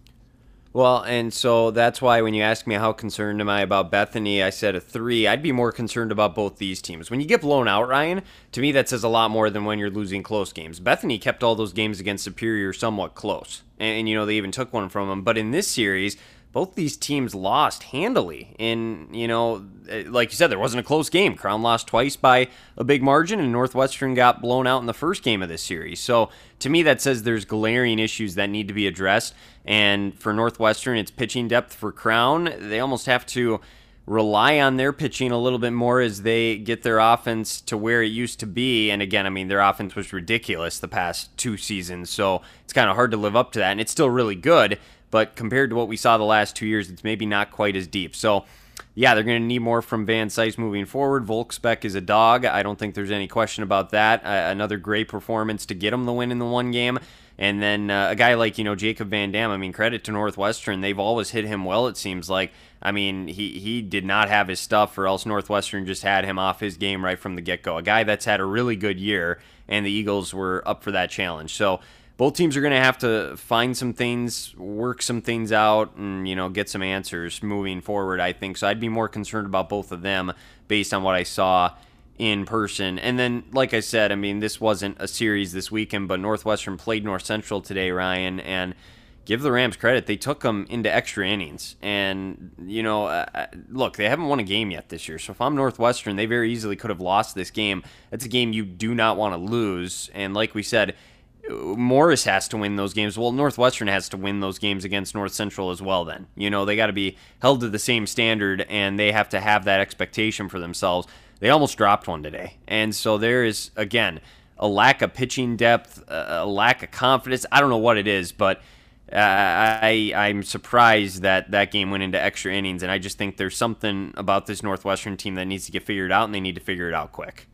Well, and so that's why when you ask me how concerned am I about Bethany, I said a three. I'd be more concerned about both these teams. When you get blown out, Ryan, to me that says a lot more than when you're losing close games. Bethany kept all those games against Superior somewhat close, and, and you know they even took one from them. But in this series, both these teams lost handily. And, you know, eh, like you said, there wasn't a close game. Crown lost twice by a big margin, and Northwestern got blown out in the first game of this series. So to me, that says there's glaring issues that need to be addressed. And for Northwestern, it's pitching depth for Crown. They almost have to rely on their pitching a little bit more as they get their offense to where it used to be. And again, I mean, their offense was ridiculous the past two seasons, so it's kind of hard to live up to that. And it's still really good, but compared to what we saw the last two years, it's maybe not quite as deep. So, yeah, they're going to need more from Van Cise moving forward. Volksbeck is a dog. I don't think there's any question about that. Uh, another great performance to get him the win in the one game. And then uh, a guy like, you know, Jacob Van Dam, I mean, credit to Northwestern. They've always hit him well, it seems like. I mean, he, he did not have his stuff, or else Northwestern just had him off his game right from the get go. A guy that's had a really good year, and the Eagles were up for that challenge. So, both teams are going to have to find some things, work some things out, and you know get some answers moving forward. I think so. I'd be more concerned about both of them based on what I saw in person. And then, like I said, I mean this wasn't a series this weekend, but Northwestern played North Central today, Ryan, and give the Rams credit. They took them into extra innings. And, you know, uh, look, they haven't won a game yet this year. So if I'm Northwestern, they very easily could have lost this game. That's a game you do not want to lose. And like we said, Morris has to win those games. Well, Northwestern has to win those games against North Central as well, then. You know, they got to be held to the same standard and they have to have that expectation for themselves. They almost dropped one today. And so there is, again, a lack of pitching depth, a lack of confidence. I don't know what it is, but uh, I, I'm surprised that that game went into extra innings. And I just think there's something about this Northwestern team that needs to get figured out, and they need to figure it out quick.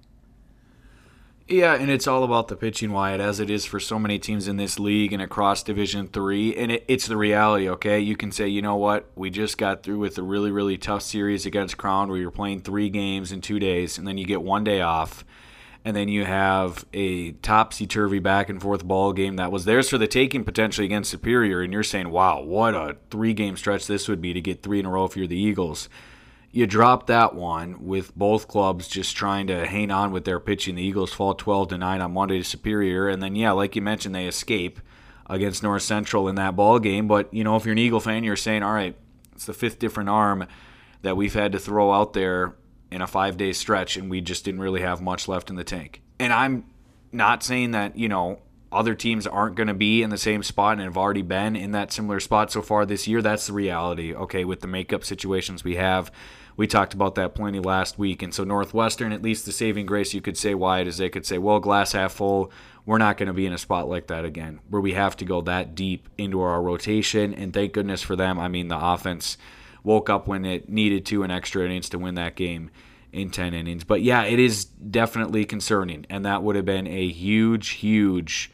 Yeah, and it's all about the pitching, Wyatt, as it is for so many teams in this league and across Division Three. And it, it's the reality, okay? You can say, you know what, we just got through with a really, really tough series against Crown where you're playing three games in two days, and then you get one day off, and then you have a topsy turvy back and forth ball game that was theirs for the taking potentially against Superior, and you're saying, wow, what a three game stretch this would be to get three in a row if you're the Eagles you drop that one with both clubs just trying to hang on with their pitching. The Eagles fall 12 to 9 on Monday to Superior, and then yeah, like you mentioned, they escape against North Central in that ball game. But you know, if you're an Eagle fan, you're saying, all right, it's the fifth different arm that we've had to throw out there in a five day stretch, and we just didn't really have much left in the tank. And I'm not saying that you know other teams aren't going to be in the same spot and have already been in that similar spot so far this year. That's the reality. Okay, with the makeup situations we have we talked about that plenty last week. And so Northwestern, at least the saving grace you could say Wyatt is they could say, well, glass half full. We're not going to be in a spot like that again, where we have to go that deep into our rotation. And thank goodness for them. I mean, the offense woke up when it needed to in extra innings to win that game in 10 innings. But yeah, it is definitely concerning. And that would have been a huge, huge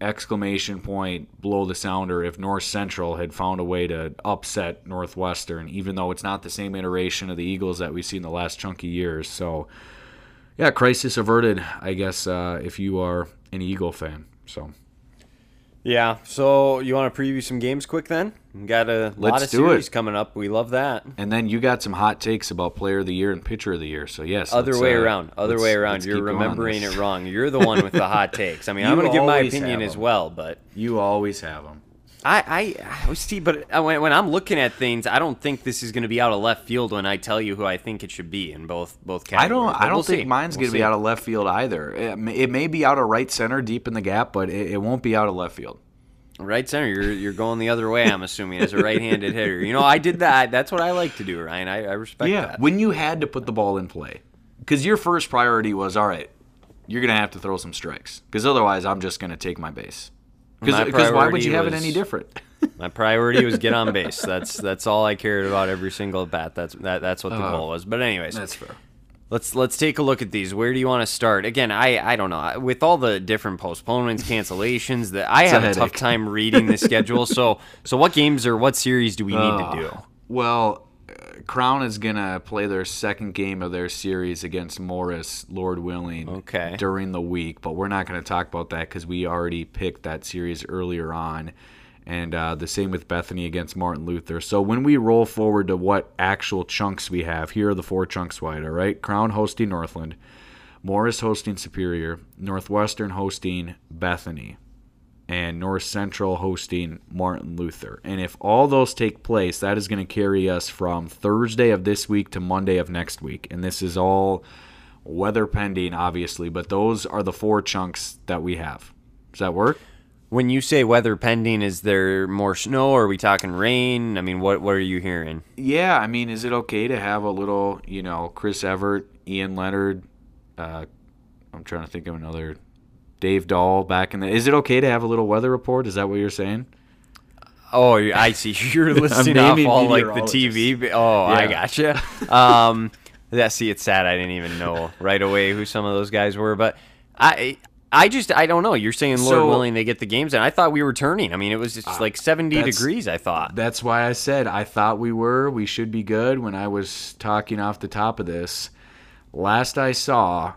exclamation point blow the sounder if North Central had found a way to upset Northwestern, even though it's not the same iteration of the Eagles that we've seen the last chunky years. So, yeah, crisis averted, I guess, uh, if you are an Eagle fan. So. Yeah. So you want to preview some games quick then? We got a Let's lot of do series it. coming up. We love that. And then you got some hot takes about player of the year and pitcher of the year. So yes, Other way uh, around. Other way around. You're keep going on remembering it wrong. You're the one with the hot takes. I mean, I'm going to give my opinion as well, but You always have them. I, I, I see, but uh, when, when I'm looking at things, I don't think this is going to be out of left field when I tell you who I think it should be in both both categories. I don't. But I don't we'll think see. mine's We'll going to be out of left field either. It may, it may be out of right center, deep in the gap, but it, it won't be out of left field. right center. You're you're going the other way. I'm assuming as a right-handed hitter. You know, I did that. That's what I like to do, Ryan. I, I respect Yeah, that. when you had to put the ball in play, because your first priority was all right. You're going to have to throw some strikes, because otherwise, I'm just going to take my base. Because why would you have it any different? My priority was get on base. That's that's all I cared about every single bat. That's that that's what the goal was. But anyways, That's fair. Let's let's take a look at these. Where do you want to start? Again, I I don't know. With all the different postponements, cancellations, that I a have a, tough time reading the schedule. So so what games or what series do we need Ah. to do? Well, uh, Crown is gonna play their second game of their series against Morris, Lord willing, Okay. during the week. But we're not gonna talk about that because we already picked that series earlier on, and uh, the same with Bethany against Martin Luther. So when we roll forward to what actual chunks we have, here are the four chunks Wyatt. All right, Crown hosting Northland, Morris hosting Superior, Northwestern hosting Bethany and North Central hosting Martin Luther. And if all those take place, that is going to carry us from Thursday of this week to Monday of next week. And this is all weather pending, obviously, but those are the four chunks that we have. Does that work? When you say weather pending, is there more snow? Or are we talking rain? I mean, what what are you hearing? Yeah, I mean, is it okay to have a little, you know, Chris Everett, Ian Leonard, uh, I'm trying to think of another, Dave Dahl back in the. Is it okay to have a little weather report? Is that what you're saying? Oh, I see. You're listing off all like the. TV. Oh, I gotcha. Um, yeah. See, it's sad. I didn't even know right away who some of those guys were, but I. I just I don't know. You're saying Lord So- willing they get the games, and I thought we were turning. I mean, it was just like 70 degrees. I thought. That's why I said I thought we were. We should be good when I was talking off the top of this. Last I saw,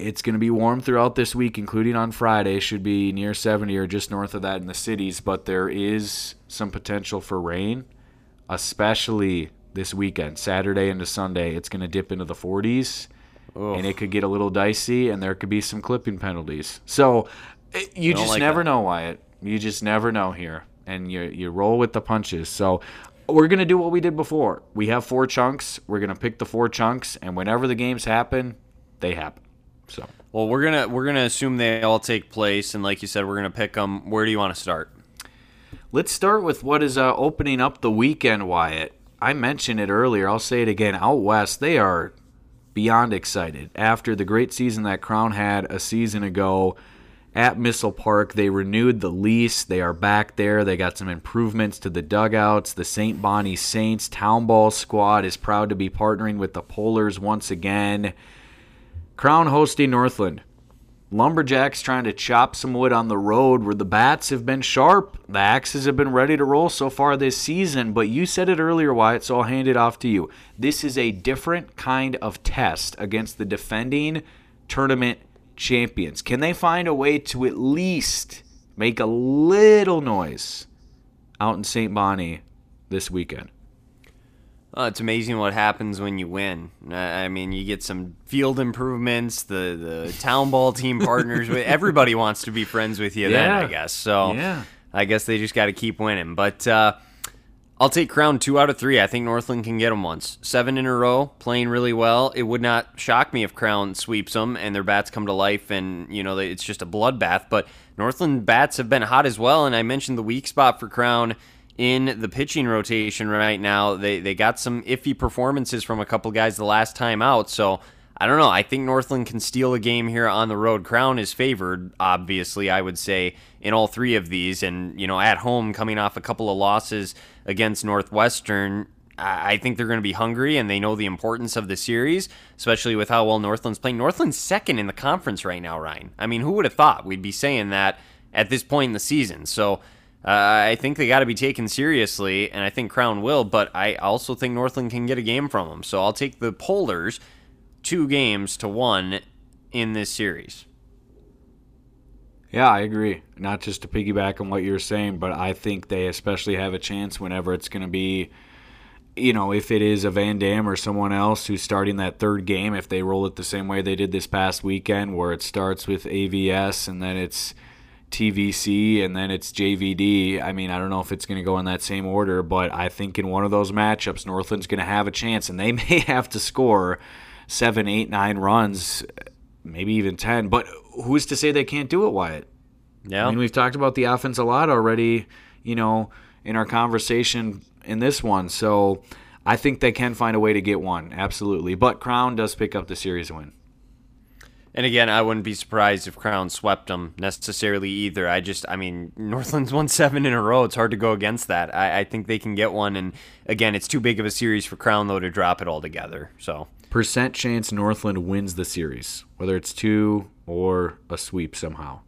it's going to be warm throughout this week, including on Friday. Should be near 70 or just north of that in the cities, but there is some potential for rain, especially this weekend, Saturday into Sunday. It's going to dip into the 40s, and it could get a little dicey, and there could be some clipping penalties. So eh, you just like never that. know, Wyatt. You just never know here, and you you roll with the punches. So we're gonna do what we did before. We have four chunks. We're gonna pick the four chunks, and whenever the games happen, they happen. So Well, we're gonna we're gonna assume they all take place, and like you said, we're gonna pick them. Where do you want to start? let's start with what is uh, opening up the weekend, Wyatt. I mentioned it earlier. I'll say it again. Out west, they are beyond excited after the great season that Crown had a season ago at Missile Park. They renewed the lease. They are back there. They got some improvements to the dugouts. The St. Bonnie Saints town ball squad is proud to be partnering with the Polars once again. Crown hosting Northland. Lumberjacks trying to chop some wood on the road where the bats have been sharp. The axes have been ready to roll so far this season, but you said it earlier, Wyatt, so I'll hand it off to you. This is a different kind of test against the defending tournament champions. Can they find a way to at least make a little noise out in St. Bonnie this weekend? Oh, it's amazing what happens when you win. I mean, you get some field improvements. The the town ball team partners with everybody wants to be friends with you. Then I guess so. Yeah. I guess they just got to keep winning. But uh, I'll take Crown two out of three. I think Northland can get them once. Seven in a row, playing really well. It would not shock me if Crown sweeps them and their bats come to life, and you know it's just a bloodbath. But Northland bats have been hot as well, and I mentioned the weak spot for Crown in the pitching rotation right now. They they got some iffy performances from a couple guys the last time out, so. I don't know. I think Northland can steal a game here on the road. Crown is favored, obviously, I would say, in all three of these. And, you know, at home, coming off a couple of losses against Northwestern, I think they're going to be hungry and they know the importance of the series, especially with how well Northland's playing. Northland's second in the conference right now, Ryan. I mean, who would have thought we'd be saying that at this point in the season? So uh, I think they got to be taken seriously, and I think Crown will, but I also think Northland can get a game from them. So I'll take the Polars two games to one in this series. Yeah, I agree. Not just to piggyback on what you're saying, but I think they especially have a chance whenever it's going to be, you know, if it is a Van Dam or someone else who's starting that third game, if they roll it the same way they did this past weekend, where it starts with AVS and then it's TVC and then it's JVD. I mean, I don't know if it's going to go in that same order, but I think in one of those matchups, Northland's going to have a chance, and they may have to score seven, eight, nine runs, maybe even 10. But who's to say they can't do it, Wyatt? Yeah. I mean, we've talked about the offense a lot already, you know, in our conversation in this one. So I think they can find a way to get one, absolutely. But Crown does pick up the series win. And again, I wouldn't be surprised if Crown swept them necessarily either. I just, I mean, Northland's won seven in a row. It's hard to go against that. I, I think they can get one. And again, it's too big of a series for Crown, though, to drop it altogether. So, percent chance Northland wins the series, whether it's two or a sweep somehow.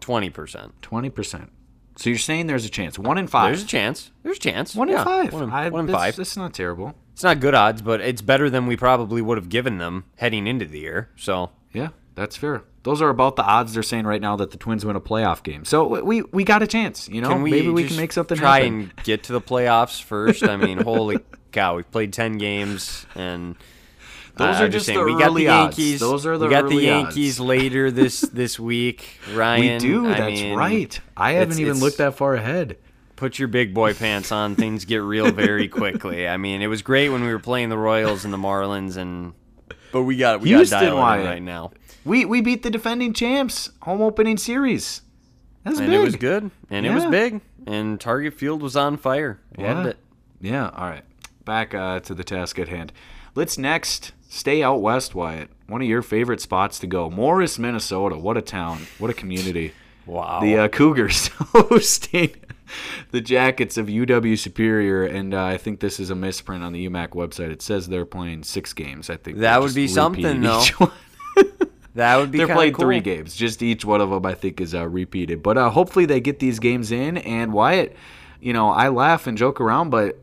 20%. 20%. So you're saying there's a chance. One in five. There's a chance. There's a chance. One yeah. in five. One in, I, one in that's, five. That's not terrible. It's not good odds, but it's better than we probably would have given them heading into the year. So, Yeah, that's fair. Those are about the odds they're saying right now that the Twins win a playoff game. So we we got a chance, you know. can we Maybe we can make something try happen. and get to the playoffs first? I mean, holy cow, we've played 10 games and Those I- are just saying, the we got early the odds. Yankees. Those are the we got the Yankees odds. later this this week. Ryan, we do. I that's mean, right. I haven't it's- even it's- looked that far ahead. Put your big boy pants on. Things get real very quickly. I mean, it was great when we were playing the Royals and the Marlins, and but we got we Houston, got dialed in right now, We we beat the defending champs home opening series. That's and big. it was good, and it was big, and Target Field was on fire. Loved Yeah. it. Yeah. All right. Back uh, to the task at hand. Let's next stay out west, Wyatt. One of your favorite spots to go, Morris, Minnesota. What a town. What a community. Wow. The uh, Cougars hosting the Jackets of UW Superior, and uh, I think this is a misprint on the UMAC website. It says they're playing six games. I think That would be something, though. that would be They're playing cool. three games. Just each one of them, I think, is uh, repeated. But uh, hopefully they get these games in. And Wyatt, you know, I laugh and joke around, but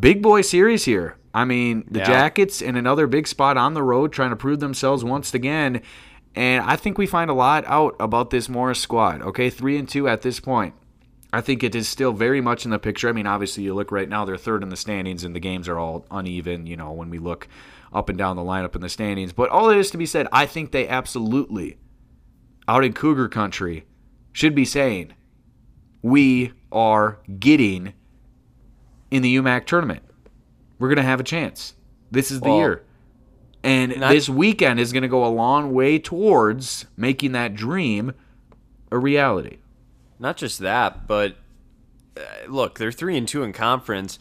big boy series here. I mean, the Yeah. Jackets in another big spot on the road, trying to prove themselves once again. And I think we find a lot out about this Morris squad. Okay, three and two at this point. I think it is still very much in the picture. I mean, obviously, you look right now; they're third in the standings, and the games are all uneven. You know, when we look up and down the lineup in the standings. But all that is to be said, I think they absolutely, out in Cougar country, should be saying, we are getting in the UMAC tournament. We're gonna have a chance. This is the Well, year. And not- this weekend is going to go a long way towards making that dream a reality. Not just that, but uh, look, they're three and two in conference.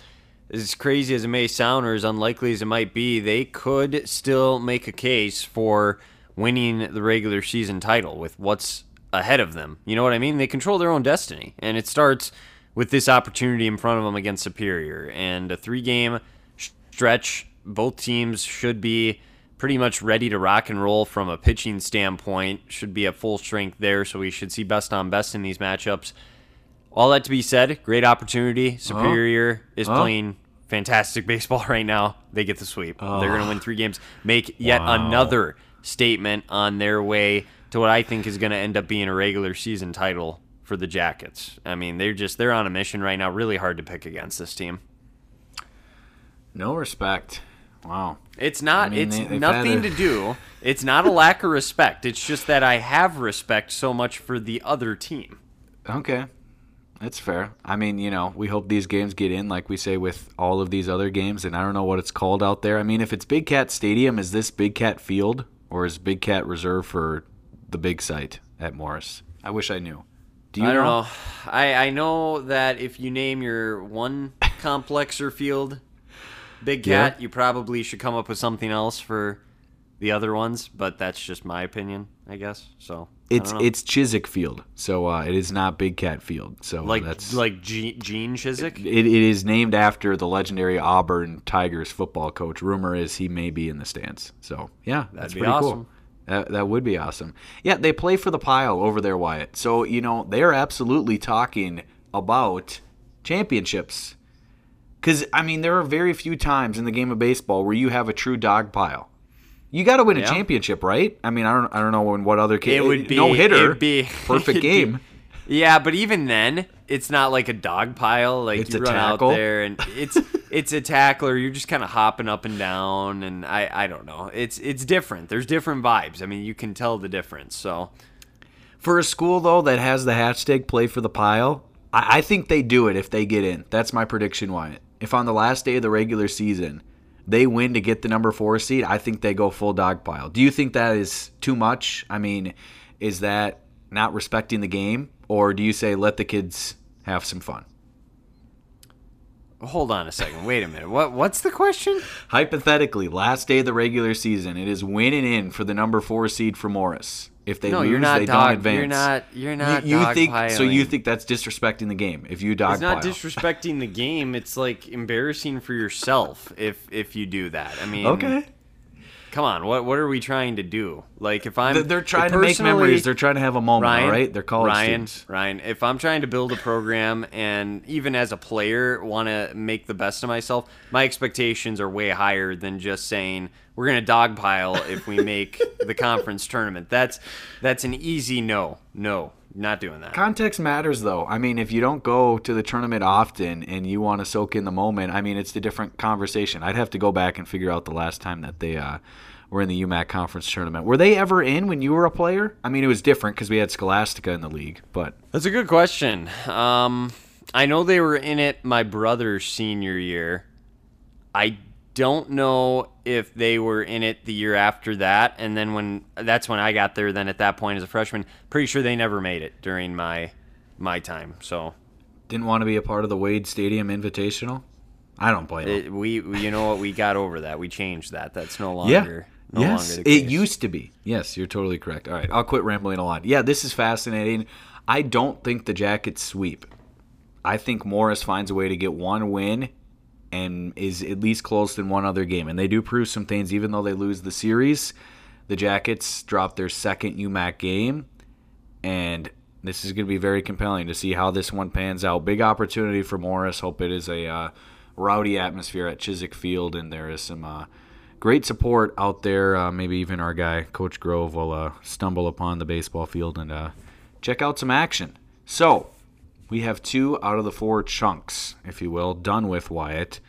As crazy as it may sound, or as unlikely as it might be, they could still make a case for winning the regular season title with what's ahead of them. You know what I mean? They control their own destiny, and it starts with this opportunity in front of them against Superior and a three-game stretch. Both teams should be pretty much ready to rock and roll from a pitching standpoint. Should be at full strength there, so we should see best on best in these matchups. All that to be said, great opportunity. Superior is Oh. playing fantastic baseball right now. They get the sweep. They're going to win three games, make yet Wow. another statement on their way to what I think is going to end up being a regular season title for the Jackets. I mean, they're just they're on a mission right now. Really hard to pick against this team. No respect. Wow. It's not. I mean, it's they- nothing to do. It's not a lack of respect. It's just that I have respect so much for the other team. Okay. That's fair. I mean, you know, we hope these games get in, like we say with all of these other games, and I don't know what it's called out there. I mean, if it's Big Cat Stadium, is this Big Cat Field, or is Big Cat reserved for the big site at Morris? I wish I knew. Do you I don't know. I I know that if you name your one complex or field Big Yeah. Cat, you probably should come up with something else for the other ones. But that's just my opinion, I guess. So It's it's Chiswick Field, so uh, it is not Big Cat Field. So like that's like Ge- Gene Chiswick. It, it is named after the legendary Auburn Tigers football coach. Rumor is he may be in the stands. So yeah, that's be pretty awesome. cool. That, that would be awesome. Yeah, they play for the pile over there, Wyatt. So you know they're absolutely talking about championships. Because I mean, there are very few times in the game of baseball where you have a true dog pile. You got to win a Yeah. championship, right? I mean, I don't, I don't know in what other case. It would eh, be no hitter, it'd be perfect it'd be- game. yeah, but even then, it's not like a dog pile. Like It's you run tackle. out there and it's it's a tackler. You're just kind of hopping up and down, and I I don't know. It's it's different. There's different vibes. I mean, you can tell the difference. So For a school though that has the hashtag play for the pile, I, I think they do it if they get in. That's my prediction, Wyatt. If on the last day of the regular season they win to get the number four seed, I think they go full dog pile. Do you think that is too much? I mean, is that not respecting the game, or do you say let the kids have some fun? hold on a second. Wait a minute. What what's the question? Hypothetically, last day of the regular season, it is winning in for the number four seed for Morris. If they No, lose, you're not they dog. don't advance. You're not. You're not. You, you think so? You think that's disrespecting the game if you dog It's not pile. disrespecting the game. It's like embarrassing for yourself if if you do that. I mean, okay. Come on, what what are we trying to do? Like if I'm They're, they're trying to make memories. They're trying to have a moment, Ryan, right? They're college Ryan, students. Ryan, if I'm trying to build a program and even as a player want to make the best of myself, my expectations are way higher than just saying we're going to dogpile if we make the conference tournament. That's that's an easy no. No, not doing that. Context matters, though. I mean, if you don't go to the tournament often and you want to soak in the moment, I mean, it's a different conversation. I'd have to go back and figure out the last time that they uh, were in the UMAC conference tournament. Were they ever in when you were a player? I mean, it was different because we had Scholastica in the league, but That's a good question. Um, I know they were in it my brother's senior year. I don't know if they were in it the year after that, and then when that's when I got there. Then at that point as a freshman, pretty sure they never made it during my my time. So didn't want to be a part of the Wade Stadium Invitational. I don't blame them. it, we, we you know what we got over that. We changed that. That's no Yeah. longer no yes, longer the case. it used to be. Yes, you're totally correct. All right, I'll quit rambling a lot. Yeah, this is fascinating. I don't think the Jackets sweep. I think Morris finds a way to get one win and is at least close in one other game. And they do prove some things, even though they lose the series. The Jackets drop their second UMAC game, and this is going to be very compelling to see how this one pans out. Big opportunity for Morris. Hope it is a uh, rowdy atmosphere at Chiswick Field, and there is some uh, great support out there. Uh, maybe even our guy, Coach Grove, will uh, stumble upon the baseball field and uh, check out some action. So, we have two out of the four chunks, if you will, done with Wyatt.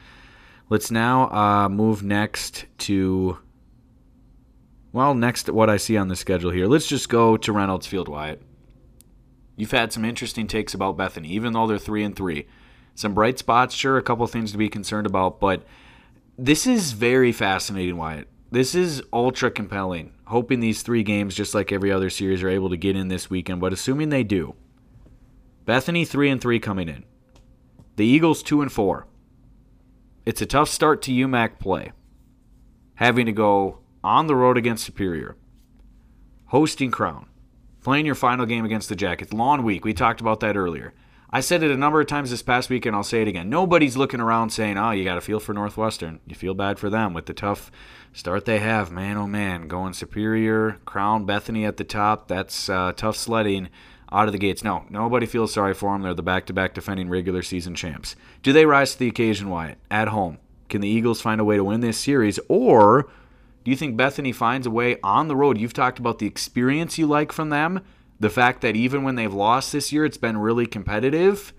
Let's now uh, move next to, well, next what I see on the schedule here. Let's just go to Reynolds Field, Wyatt. You've had some interesting takes about Bethany, even though they're three and three. Some bright spots, sure, a couple things to be concerned about, but this is very fascinating, Wyatt. This is ultra compelling. Hoping these three games, just like every other series, are able to get in this weekend, but assuming they do, Bethany three and three coming in. The Eagles two and four. It's a tough start to UMAC play. Having to go on the road against Superior, hosting Crown, playing your final game against the Jackets. Long week. We talked about that earlier. I said it a number of times this past week, and I'll say it again. Nobody's looking around saying, "Oh, you got to feel for Northwestern." You feel bad for them with the tough start they have. Man, oh man, going Superior, Crown, Bethany at the top. That's uh, tough sledding out of the gates. No, nobody feels sorry for them. They're the back-to-back defending regular season champs. Do they rise to the occasion, Wyatt? At home, can the Eagles find a way to win this series, or do you think Bethany finds a way on the road? You've talked about the experience you like from them, the fact that even when they've lost this year, it's been really competitive.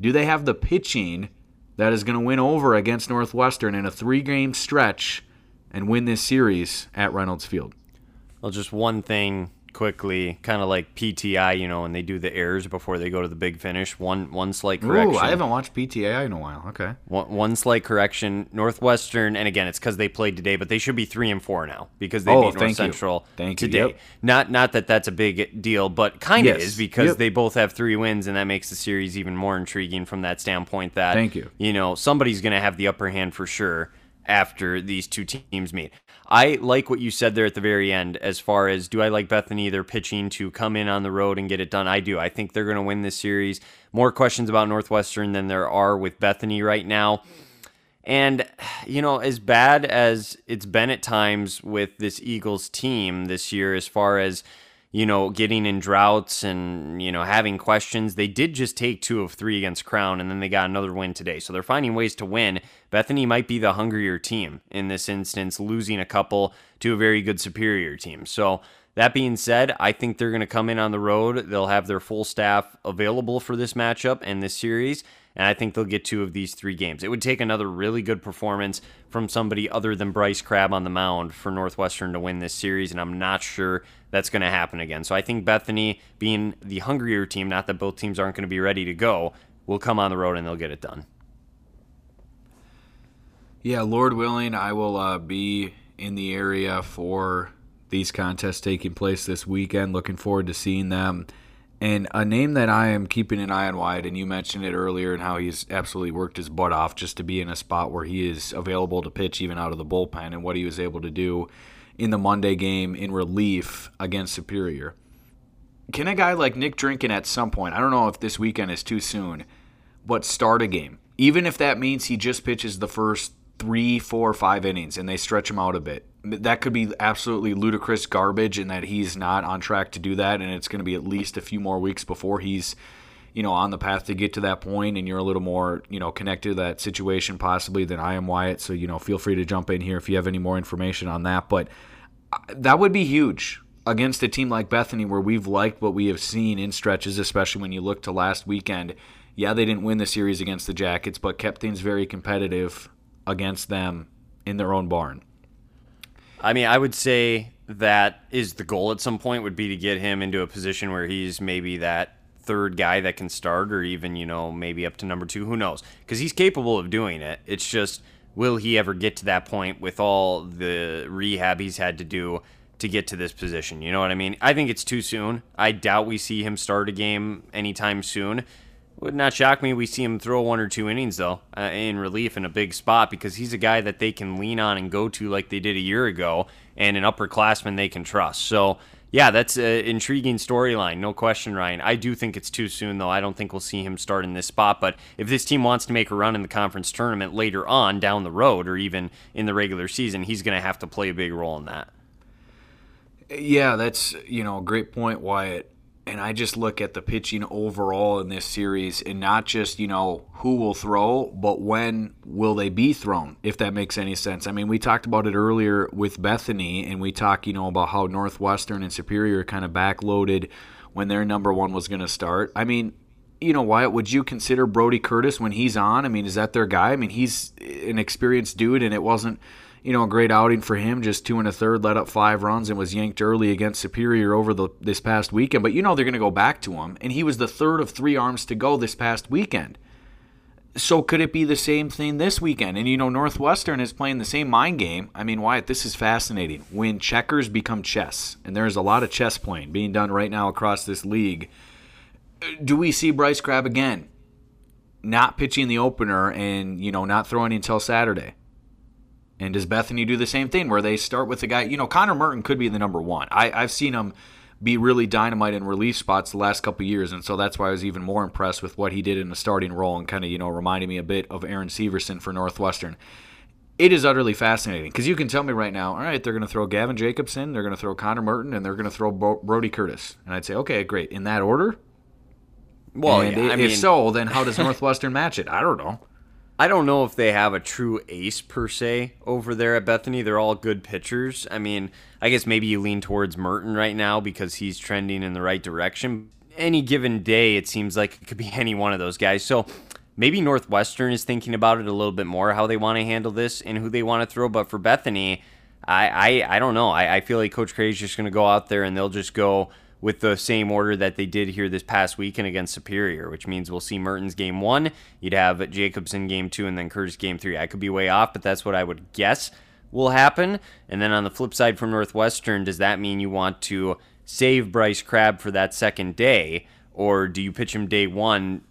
Do they have the pitching that is going to win over against Northwestern in a three game stretch and win this series at Reynolds Field? Well, just one thing quickly, kind of like PTI, you know, when they do the errors before they go to the big finish. One one slight correction. Ooh, I haven't watched PTI in a while. Okay. One, one slight correction. Northwestern, and again, it's because they played today, but they should be three and four now because they Oh, beat North. Central you. today. Yep. Not not that that's a big deal, but kind of Yes. is because Yep. they both have three wins, and that makes the series even more intriguing from that standpoint. That Thank you. You know, somebody's going to have the upper hand for sure after these two teams meet. I like what you said there at the very end as far as do I like Bethany their pitching to come in on the road and get it done? I do. I think they're going to win this series. More questions about Northwestern than there are with Bethany right now. And, you know, as bad as it's been at times with this Eagles team this year, as far as, you know, getting in droughts and, you know, having questions. They did just take two of three against Crown, and then they got another win today. So they're finding ways to win. Bethany might be the hungrier team in this instance, losing a couple to a very good superior team. So that being said, I think they're going to come in on the road. They'll have their full staff available for this matchup and this series and I think they'll get two of these three games. It would take another really good performance from somebody other than Bryce Crabb on the mound for Northwestern to win this series, and I'm not sure that's going to happen again. So I think Bethany, being the hungrier team, not that both teams aren't going to be ready to go, will come on the road and they'll get it done. Yeah, Lord willing, I will uh, be in the area for these contests taking place this weekend. Looking forward to seeing them. And a name that I am keeping an eye on Wyatt, and you mentioned it earlier, and how he's absolutely worked his butt off just to be in a spot where he is available to pitch even out of the bullpen, and what he was able to do in the Monday game in relief against Superior. Can a guy like Nick Drinking at some point, I don't know if this weekend is too soon, but start a game? Even if that means he just pitches the first three, four, five innings and they stretch him out a bit that could be absolutely ludicrous garbage and that he's not on track to do that and it's going to be at least a few more weeks before he's you know on the path to get to that point and you're a little more you know connected to that situation possibly than I am Wyatt. So you know feel free to jump in here if you have any more information on that. But uh, that would be huge against a team like Bethany where we've liked what we have seen in stretches especially when you look to last weekend. Yeah they didn't win the series against the Jackets but kept things very competitive against them in their own barn I mean, I would say that is the goal at some point would be to get him into a position where he's maybe that third guy that can start or even, you know, maybe up to number 2, who knows? Cuz he's capable of doing it. It's just will he ever get to that point with all the rehab he's had to do to get to this position? You know what I mean? I think it's too soon. I doubt we see him start a game anytime soon. Would not shock me we see him throw one or two innings though uh, in relief in a big spot because he's a guy that they can lean on and go to like they did a year ago, and an upperclassman they can trust. So yeah, that's an intriguing storyline, no question, Ryan. I do think it's too soon though. I don't think we'll see him start in this spot. But if this team wants to make a run in the conference tournament later on down the road, or even in the regular season, he's going to have to play a big role in that. Yeah, that's you know a great point, Wyatt and I just look at the pitching overall in this series and not just, you know, who will throw, but when will they be thrown, if that makes any sense. I mean, we talked about it earlier with Bethany, and we talked, you know, about how Northwestern and Superior kind of backloaded when their number one was going to start. I mean, you know, Wyatt, would you consider Brody Curtis when he's on? I mean, is that their guy? I mean, he's an experienced dude, and it wasn't you know, a great outing for him. Just two and a third, let up five runs, and was yanked early against Superior over the this past weekend. But you know they're going to go back to him, and he was the third of three arms to go this past weekend. So could it be the same thing this weekend? And you know, Northwestern is playing the same mind game. I mean, Wyatt, this is fascinating. When checkers become chess, and there's a lot of chess playing being done right now across this league. Do we see Bryce Crabb again? Not pitching the opener and, you know, not throwing until Saturday. And does Bethany do the same thing where they start with the guy? You know, Connor Merton could be the number one. I, I've seen him be really dynamite in relief spots the last couple years, and so that's why I was even more impressed with what he did in the starting role and kind of, you know, reminding me a bit of Aaron Severson for Northwestern. It is utterly fascinating because you can tell me right now, all right, they're going to throw Gavin Jacobson, they're going to throw Connor Merton, and they're going to throw Brody Curtis. And I'd say, okay, great. In that order? Well, and yeah, if mean, so, then how does Northwestern match it? I don't know. I don't know if they have a true ace per se over there at Bethany. They're all good pitchers. I mean, I guess maybe you lean towards Merton right now because he's trending in the right direction. Any given day, it seems like it could be any one of those guys. So maybe Northwestern is thinking about it a little bit more, how they want to handle this and who they want to throw. But for Bethany, I I, I don't know. I, I feel like Coach Cray's just going to go out there and they'll just go with the same order that they did here this past weekend against Superior, which means we'll see Mertens game one, you'd have Jacobson game two, and then Curtis game three. I could be way off, but that's what I would guess will happen. And then on the flip side for Northwestern, does that mean you want to save Bryce Crabb for that second day, or do you pitch him day one?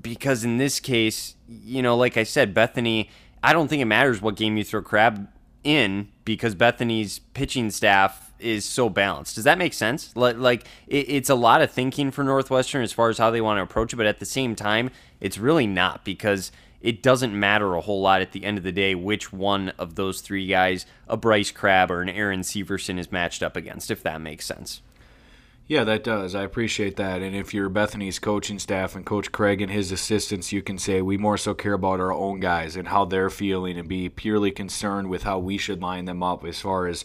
Because in this case, you know, like I said, Bethany, I don't think it matters what game you throw Crabb in because Bethany's pitching staff is so balanced. Does that make sense? Like, it's a lot of thinking for Northwestern as far as how they want to approach it, but at the same time, it's really not because it doesn't matter a whole lot at the end of the day which one of those three guys, a Bryce Crabb or an Aaron Severson, is matched up against, if that makes sense. Yeah, that does. I appreciate that. And if you're Bethany's coaching staff and Coach Craig and his assistants, you can say we more so care about our own guys and how they're feeling and be purely concerned with how we should line them up as far as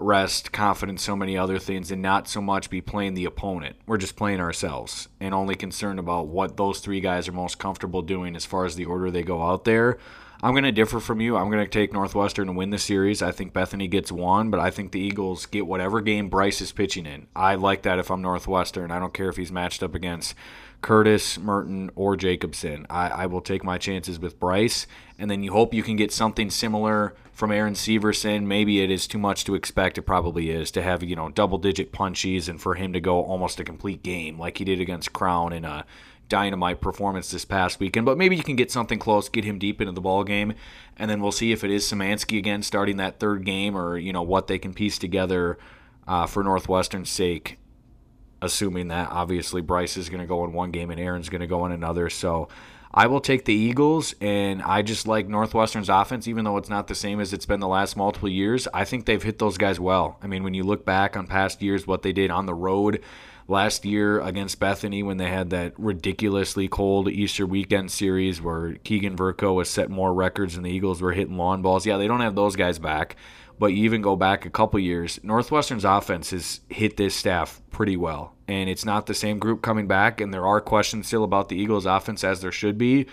rest, confidence, so many other things, and not so much be playing the opponent. We're just playing ourselves and only concerned about what those three guys are most comfortable doing as far as the order they go out there. I'm going to differ from you. I'm going to take Northwestern to win the series. I think Bethany gets one, but I think the Eagles get whatever game Bryce is pitching in. I like that if I'm Northwestern. I don't care if he's matched up against Curtis, Merton, or Jacobson. I, I will take my chances with Bryce, and then you hope you can get something similar from Aaron Severson. Maybe it is too much to expect. It probably is to have you know double digit punchies and for him to go almost a complete game like he did against Crown in a dynamite performance this past weekend. But maybe you can get something close, get him deep into the ball game, and then we'll see if it is Samansky again starting that third game, or you know what they can piece together uh, for Northwestern's sake. Assuming that obviously Bryce is going to go in one game and Aaron's going to go in another, so. I will take the Eagles, and I just like Northwestern's offense, even though it's not the same as it's been the last multiple years. I think they've hit those guys well. I mean, when you look back on past years, what they did on the road, last year against Bethany when they had that ridiculously cold Easter weekend series where Keegan Verko was set more records and the Eagles were hitting long balls. Yeah, they don't have those guys back, but you even go back a couple years, Northwestern's offense has hit this staff pretty well. And it's not the same group coming back, and there are questions still about the Eagles' offense as there should be.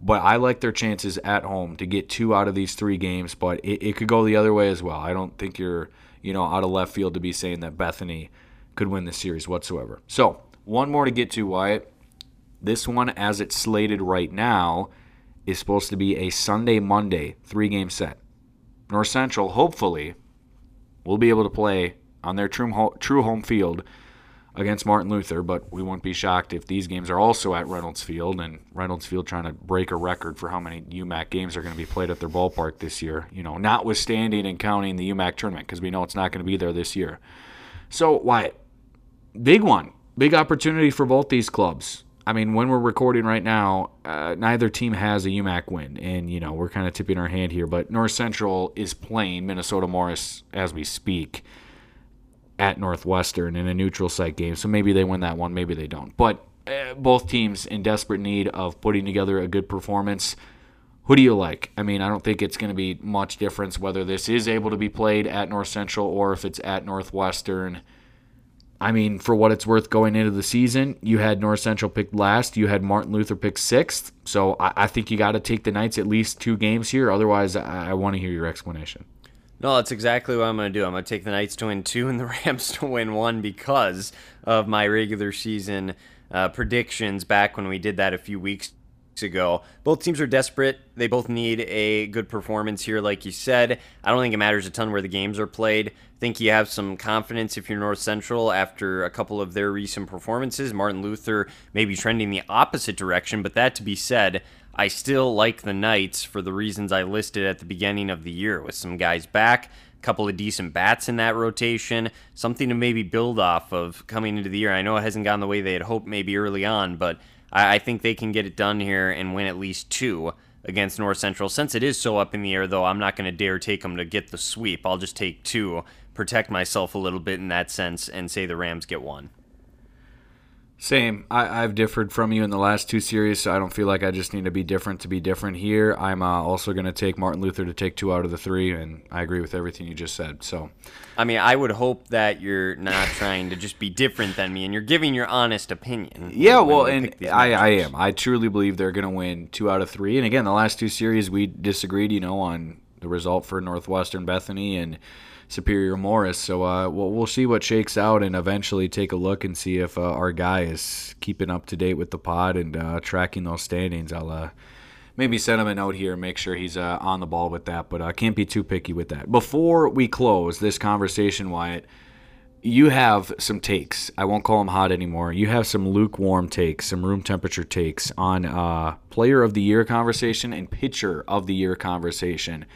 But I like their chances at home to get two out of these three games, but it, it could go the other way as well. I don't think you're, you know, out of left field to be saying that Bethany could win the series whatsoever. So, one more to get to, Wyatt. This one, as it's slated right now, is supposed to be a Sunday Monday three game set. North Central, hopefully, will be able to play on their true home, field against Martin Luther, but we won't be shocked if these games are also at Reynolds Field and Reynolds Field trying to break a record for how many UMAC games are going to be played at their ballpark this year. You know, notwithstanding and counting the UMAC tournament because we know it's not going to be there this year. So, Wyatt, big one, big opportunity for both these clubs. I mean, when we're recording right now, uh, neither team has a UMAC win, and you know we're kind of tipping our hand here. But North Central is playing Minnesota Morris as we speak at Northwestern in a neutral site game, so maybe they win that one, maybe they don't. But uh, both teams in desperate need of putting together a good performance. Who do you like? I mean, I don't think it's going to be much difference whether this is able to be played at North Central or if it's at Northwestern. I mean, for what it's worth going into the season, you had North Central picked last. You had Martin Luther picked sixth. So I, I think you got to take the Knights at least two games here. Otherwise, I, I want to hear your explanation. No, that's exactly what I'm going to do. I'm going to take the Knights to win two and the Rams to win one because of my regular season uh, predictions back when we did that a few weeks ago. Both teams are desperate. They both need a good performance here, like you said. I don't think it matters a ton where the games are played. Think you have some confidence if you're North Central after a couple of their recent performances. Martin Luther may be trending the opposite direction, but that to be said, I still like the Knights for the reasons I listed at the beginning of the year with some guys back. A couple of decent bats in that rotation, something to maybe build off of coming into the year. I know it hasn't gone the way they had hoped maybe early on, but I, I think they can get it done here and win at least two against North Central. Since it is so up in the air, though, I'm not going to dare take them to get the sweep. I'll just take two, protect myself a little bit in that sense, and say the Rams get one. Same. I, have differed from you in the last two series, so I don't feel like I just need to be different to be different here. I'm uh, also going to take Martin Luther to take two out of the three, and I agree with everything you just said. So, I mean, I would hope that you're not trying to just be different than me, and you're giving your honest opinion. Yeah, well, and I, I am. I truly believe they're going to win two out of three. And again, the last two series we disagreed, you know, on the result for Northwestern Bethany and Superior Morris. So uh, we'll, we'll see what shakes out and eventually take a look and see if uh, our guy is keeping up to date with the pod and uh, tracking those standings. I'll uh, maybe send him a note here and make sure he's uh, on the ball with that, but I can't be too picky with that. Before we close this conversation, Wyatt, you have some takes. I won't call them hot anymore. You have some lukewarm takes, some room temperature takes on uh, player of the year conversation and pitcher of the year conversation.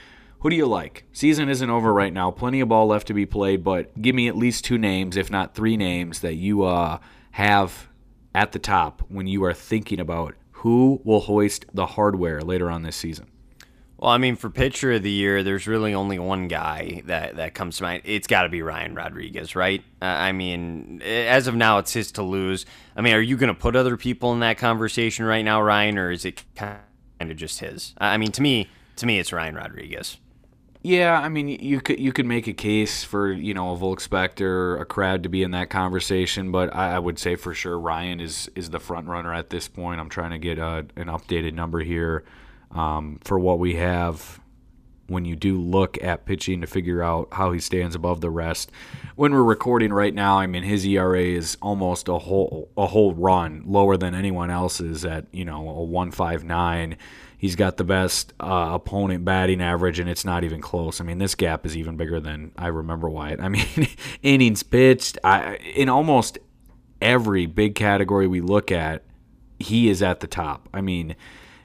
Who do you like? Season isn't over right now. Plenty of ball left to be played, but give me at least two names, if not three names, that you uh, have at the top when you are thinking about who will hoist the hardware later on this season. Well, I mean, for pitcher of the year, there's really only one guy that, that comes to mind. It's got to be Ryan Rodriguez, right? Uh, I mean, as of now, it's his to lose. I mean, are you going to put other people in that conversation right now, Ryan, or is it kind of just his? I mean, to me, to me, it's Ryan Rodriguez. Yeah, I mean, you could you could make a case for you know a Volk Spector, a crowd to be in that conversation, but I, I, would say for sure Ryan is is the front runner at this point. I'm trying to get a, an updated number here um, for what we have when you do look at pitching to figure out how he stands above the rest. When we're recording right now, I mean his ERA is almost a whole a whole run lower than anyone else's at you know a one five nine. He's got the best uh, opponent batting average, and it's not even close. I mean, this gap is even bigger than I remember Wyatt. I mean, innings pitched I, in almost every big category we look at, he is at the top. I mean,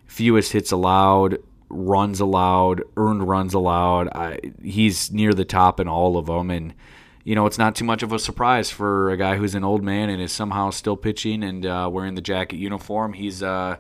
fewest hits allowed, runs allowed, earned runs allowed. I, he's near the top in all of them, and you know it's not too much of a surprise for a guy who's an old man and is somehow still pitching and uh, wearing the jacket uniform. He's uh,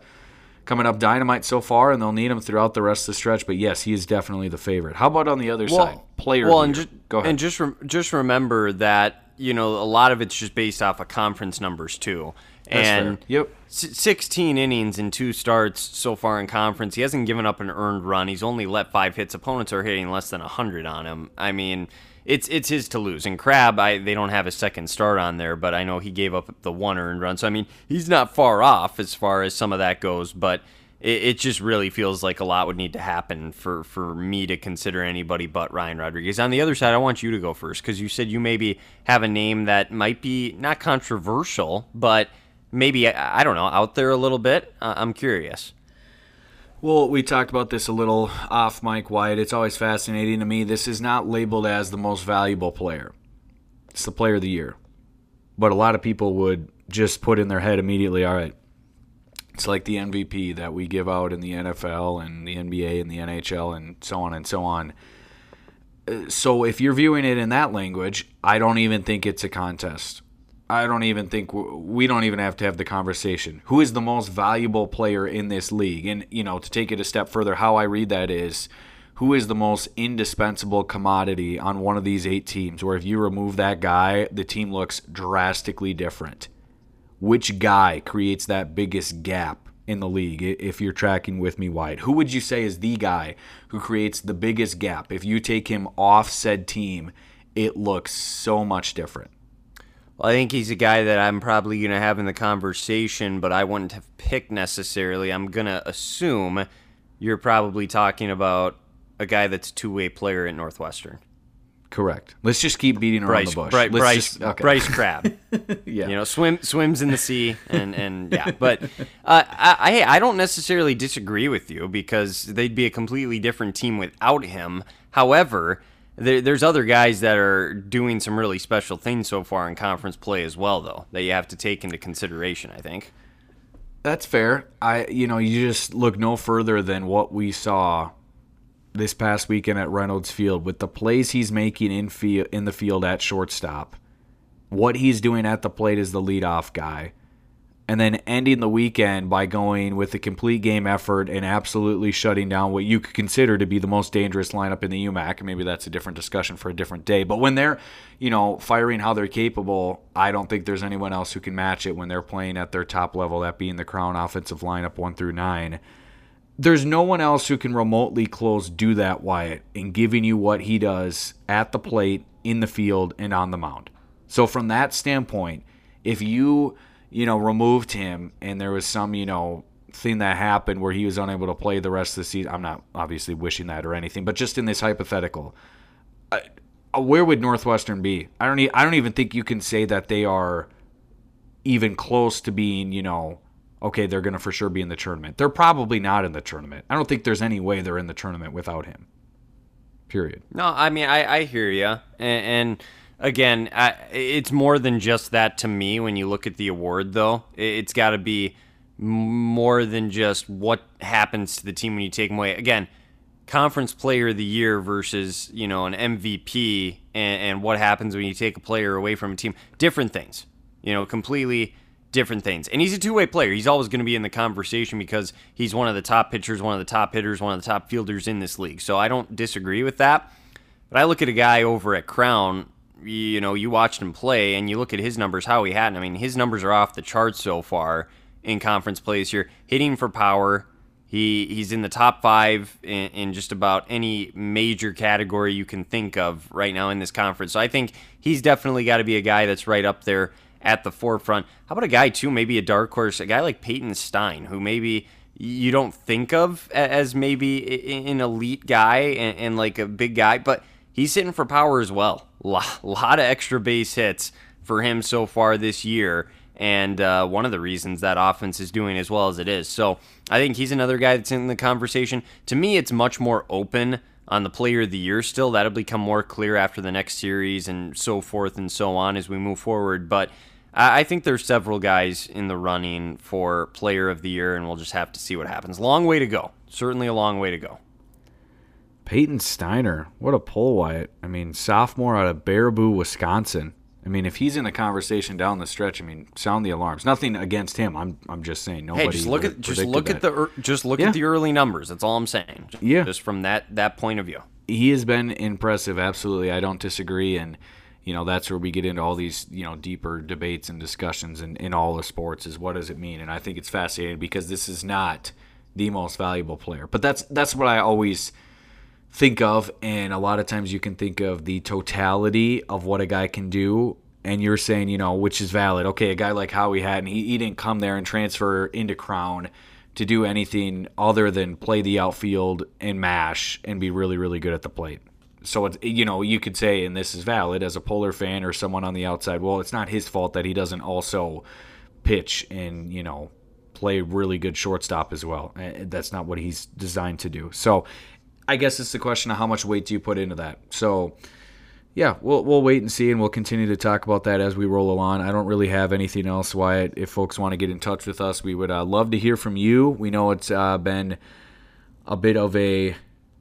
coming up dynamite so far, and they'll need him throughout the rest of the stretch. But yes, he is definitely the favorite. How about on the other well, side, player? Well, and just, go ahead. And just re- just remember that you know a lot of it's just based off of conference numbers too. That's and fair. yep, 16 innings in two starts so far in conference. He hasn't given up an earned run. He's only let five hits. Opponents are hitting less than 100 on him. I mean, it's it's his to lose. And Crab, I they don't have a second start on there, but I know he gave up the one earned run. So I mean, he's not far off as far as some of that goes, but it, it just really feels like a lot would need to happen for for me to consider anybody but Ryan Rodriguez. On the other side, I want you to go first because you said you maybe have a name that might be not controversial, but maybe I don't know out there a little bit. I'm curious. Well, we talked about this a little off mic, Wyatt. It's always fascinating to me. This is not labeled as the most valuable player. It's the player of the year. But a lot of people would just put in their head immediately, all right, it's like the MVP that we give out in the NFL and the NBA and the NHL and so on and so on. Uh, so if you're viewing it in that language, I don't even think it's a contest. I don't even think we don't even have to have the conversation. Who is the most valuable player in this league? And you know, to take it a step further, how I read that is who is the most indispensable commodity on one of these eight teams where if you remove that guy, the team looks drastically different. Which guy creates that biggest gap in the league if you're tracking with me Wyatt? Who would you say is the guy who creates the biggest gap? If you take him off said team, it looks so much different. Well, I think he's a guy that I'm probably going to have in the conversation, but I wouldn't have picked necessarily. I'm going to assume you're probably talking about a guy that's a two way player at Northwestern. Correct. Let's just keep beating around Bryce, the bush. Bryce, Bryce, just, okay. Bryce Crab. yeah. You know, swim swims in the sea and and yeah. But uh, I I don't necessarily disagree with you because they'd be a completely different team without him. However, there, there's other guys that are doing some really special things so far in conference play as well, though, that you have to take into consideration. I think. That's fair. I you know you just look no further than what we saw this past weekend at Reynolds Field with the plays he's making in field in the field at shortstop. What he's doing at the plate as the leadoff guy and then ending the weekend by going with a complete game effort and absolutely shutting down what you could consider to be the most dangerous lineup in the UMAC. Maybe that's a different discussion for a different day. But when they're, you know, firing how they're capable, I don't think there's anyone else who can match it when they're playing at their top level, that being the Crown offensive lineup one through nine. There's no one else who can remotely close do that, Wyatt, in giving you what he does at the plate, in the field, and on the mound. So from that standpoint, if you you know, removed him and there was some, you know, thing that happened where he was unable to play the rest of the season. I'm not obviously wishing that or anything, but just in this hypothetical, uh, where would Northwestern be? I don't. E- I don't even think you can say that they are even close to being, you know, okay, they're going to for sure be in the tournament. They're probably not in the tournament. I don't think there's any way they're in the tournament without him. Period. No, I mean I, I hear you, and, and again, I, it's more than just that to me. When you look at the award, though, it's got to be more than just what happens to the team when you take them away. Again, conference player of the year versus you know an MVP, and, and what happens when you take a player away from a team. Different things. You know, completely different things. And he's a two way player. He's always going to be in the conversation because he's one of the top pitchers, one of the top hitters, one of the top fielders in this league. So I don't disagree with that. But I look at a guy over at Crown, you know, you watched him play and you look at his numbers, how he had. I mean, his numbers are off the charts so far in conference plays here. Hitting for power. He he's in the top five in, in just about any major category you can think of right now in this conference. So I think he's definitely got to be a guy that's right up there at the forefront. How about a guy too, maybe a dark horse, a guy like Peyton Stein, who maybe you don't think of as maybe an elite guy and, and like a big guy, but he's hitting for power as well. A lot of extra base hits for him so far this year. And uh, one of the reasons that offense is doing as well as it is. So I think he's another guy that's in the conversation. To me, it's much more open on the player of the year still. That'll become more clear after the next series and so forth and so on as we move forward. But I think there's several guys in the running for player of the year, and we'll just have to see what happens. Long way to go. Certainly a long way to go. Peyton Steiner, what a pull, Wyatt. I mean, sophomore out of Baraboo, Wisconsin. I mean, if he's in the conversation down the stretch, I mean, sound the alarms. Nothing against him. I'm, I'm just saying. Nobody. Hey, just look at just look that. at the just look yeah. at the early numbers. That's all I'm saying. Just, yeah. Just from that that point of view, he has been impressive. Absolutely, I don't disagree. And you know that's where we get into all these you know deeper debates and discussions in, in all the sports is what does it mean and i think it's fascinating because this is not the most valuable player but that's that's what i always think of and a lot of times you can think of the totality of what a guy can do and you're saying you know which is valid. Okay a guy like howie Hatton he, he didn't come there and transfer into crown to do anything other than play the outfield and mash and be really really good at the plate. So it's you know you could say and this is valid as a polar fan or someone on the outside well it's not his fault that he doesn't also pitch and you know play really good shortstop as well. Eh, that's not what he's designed to do. So i guess it's the question of how much weight do you put into that. So yeah we'll, we'll wait and see and we'll continue to talk about that as we roll along. I don't really have anything else Wyatt if folks want to get in touch with us we would uh, love to hear from you. We know it's uh, been a bit of a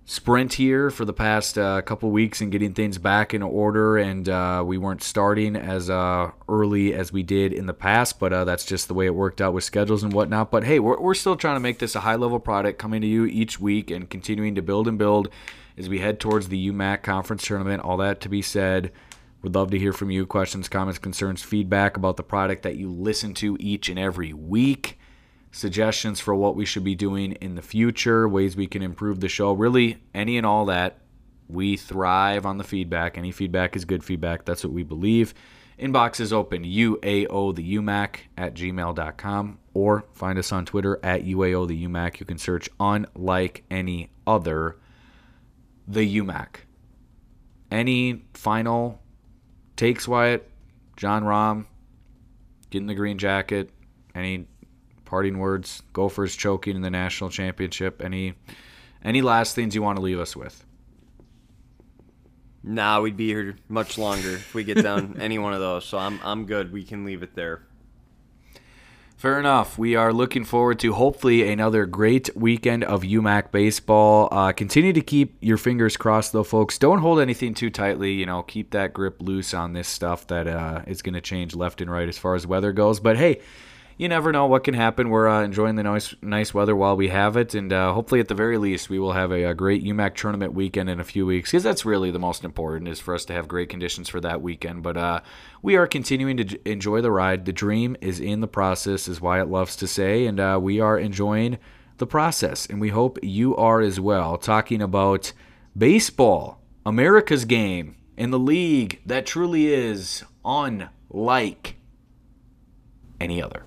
sprint here for the past uh, couple weeks and getting things back in order. And uh, we weren't starting as uh, early as we did in the past, but uh, that's just the way it worked out with schedules and whatnot. But hey, we're, we're still trying to make this a high level product coming to you each week and continuing to build and build as we head towards the UMAC conference tournament. All that to be said. Would love to hear from you. Questions, comments, concerns, feedback about the product that you listen to each and every week suggestions for what we should be doing in the future, ways we can improve the show, really any and all that. We thrive on the feedback. Any feedback is good feedback. That's what we believe. Inbox is open, UAO the UMAC at gmail.com or find us on Twitter at UAO the UMAC. You can search unlike any other the UMAC. Any final takes, Wyatt? Jon Rahm getting the green jacket? Any parting words. Gophers choking in the national championship. Any any last things you want to leave us with? Nah, we'd be here much longer if we get down any one of those. So I'm I'm good. We can leave it there. Fair enough. We are looking forward to hopefully another great weekend of UMAC baseball. Uh, continue to keep your fingers crossed, though, folks. Don't hold anything too tightly. You know, keep that grip loose on this stuff that uh, is going to change left and right as far as weather goes. But hey, you never know what can happen. We're uh, enjoying the nice nice weather while we have it, and uh, hopefully, at the very least, we will have a, a great UMAC tournament weekend in a few weeks because that's really the most important is for us to have great conditions for that weekend. But uh, we are continuing to enjoy the ride. The dream is in the process, is Wyatt loves to say, and uh, we are enjoying the process, and we hope you are as well. Talking about baseball, America's game and the league that truly is unlike any other.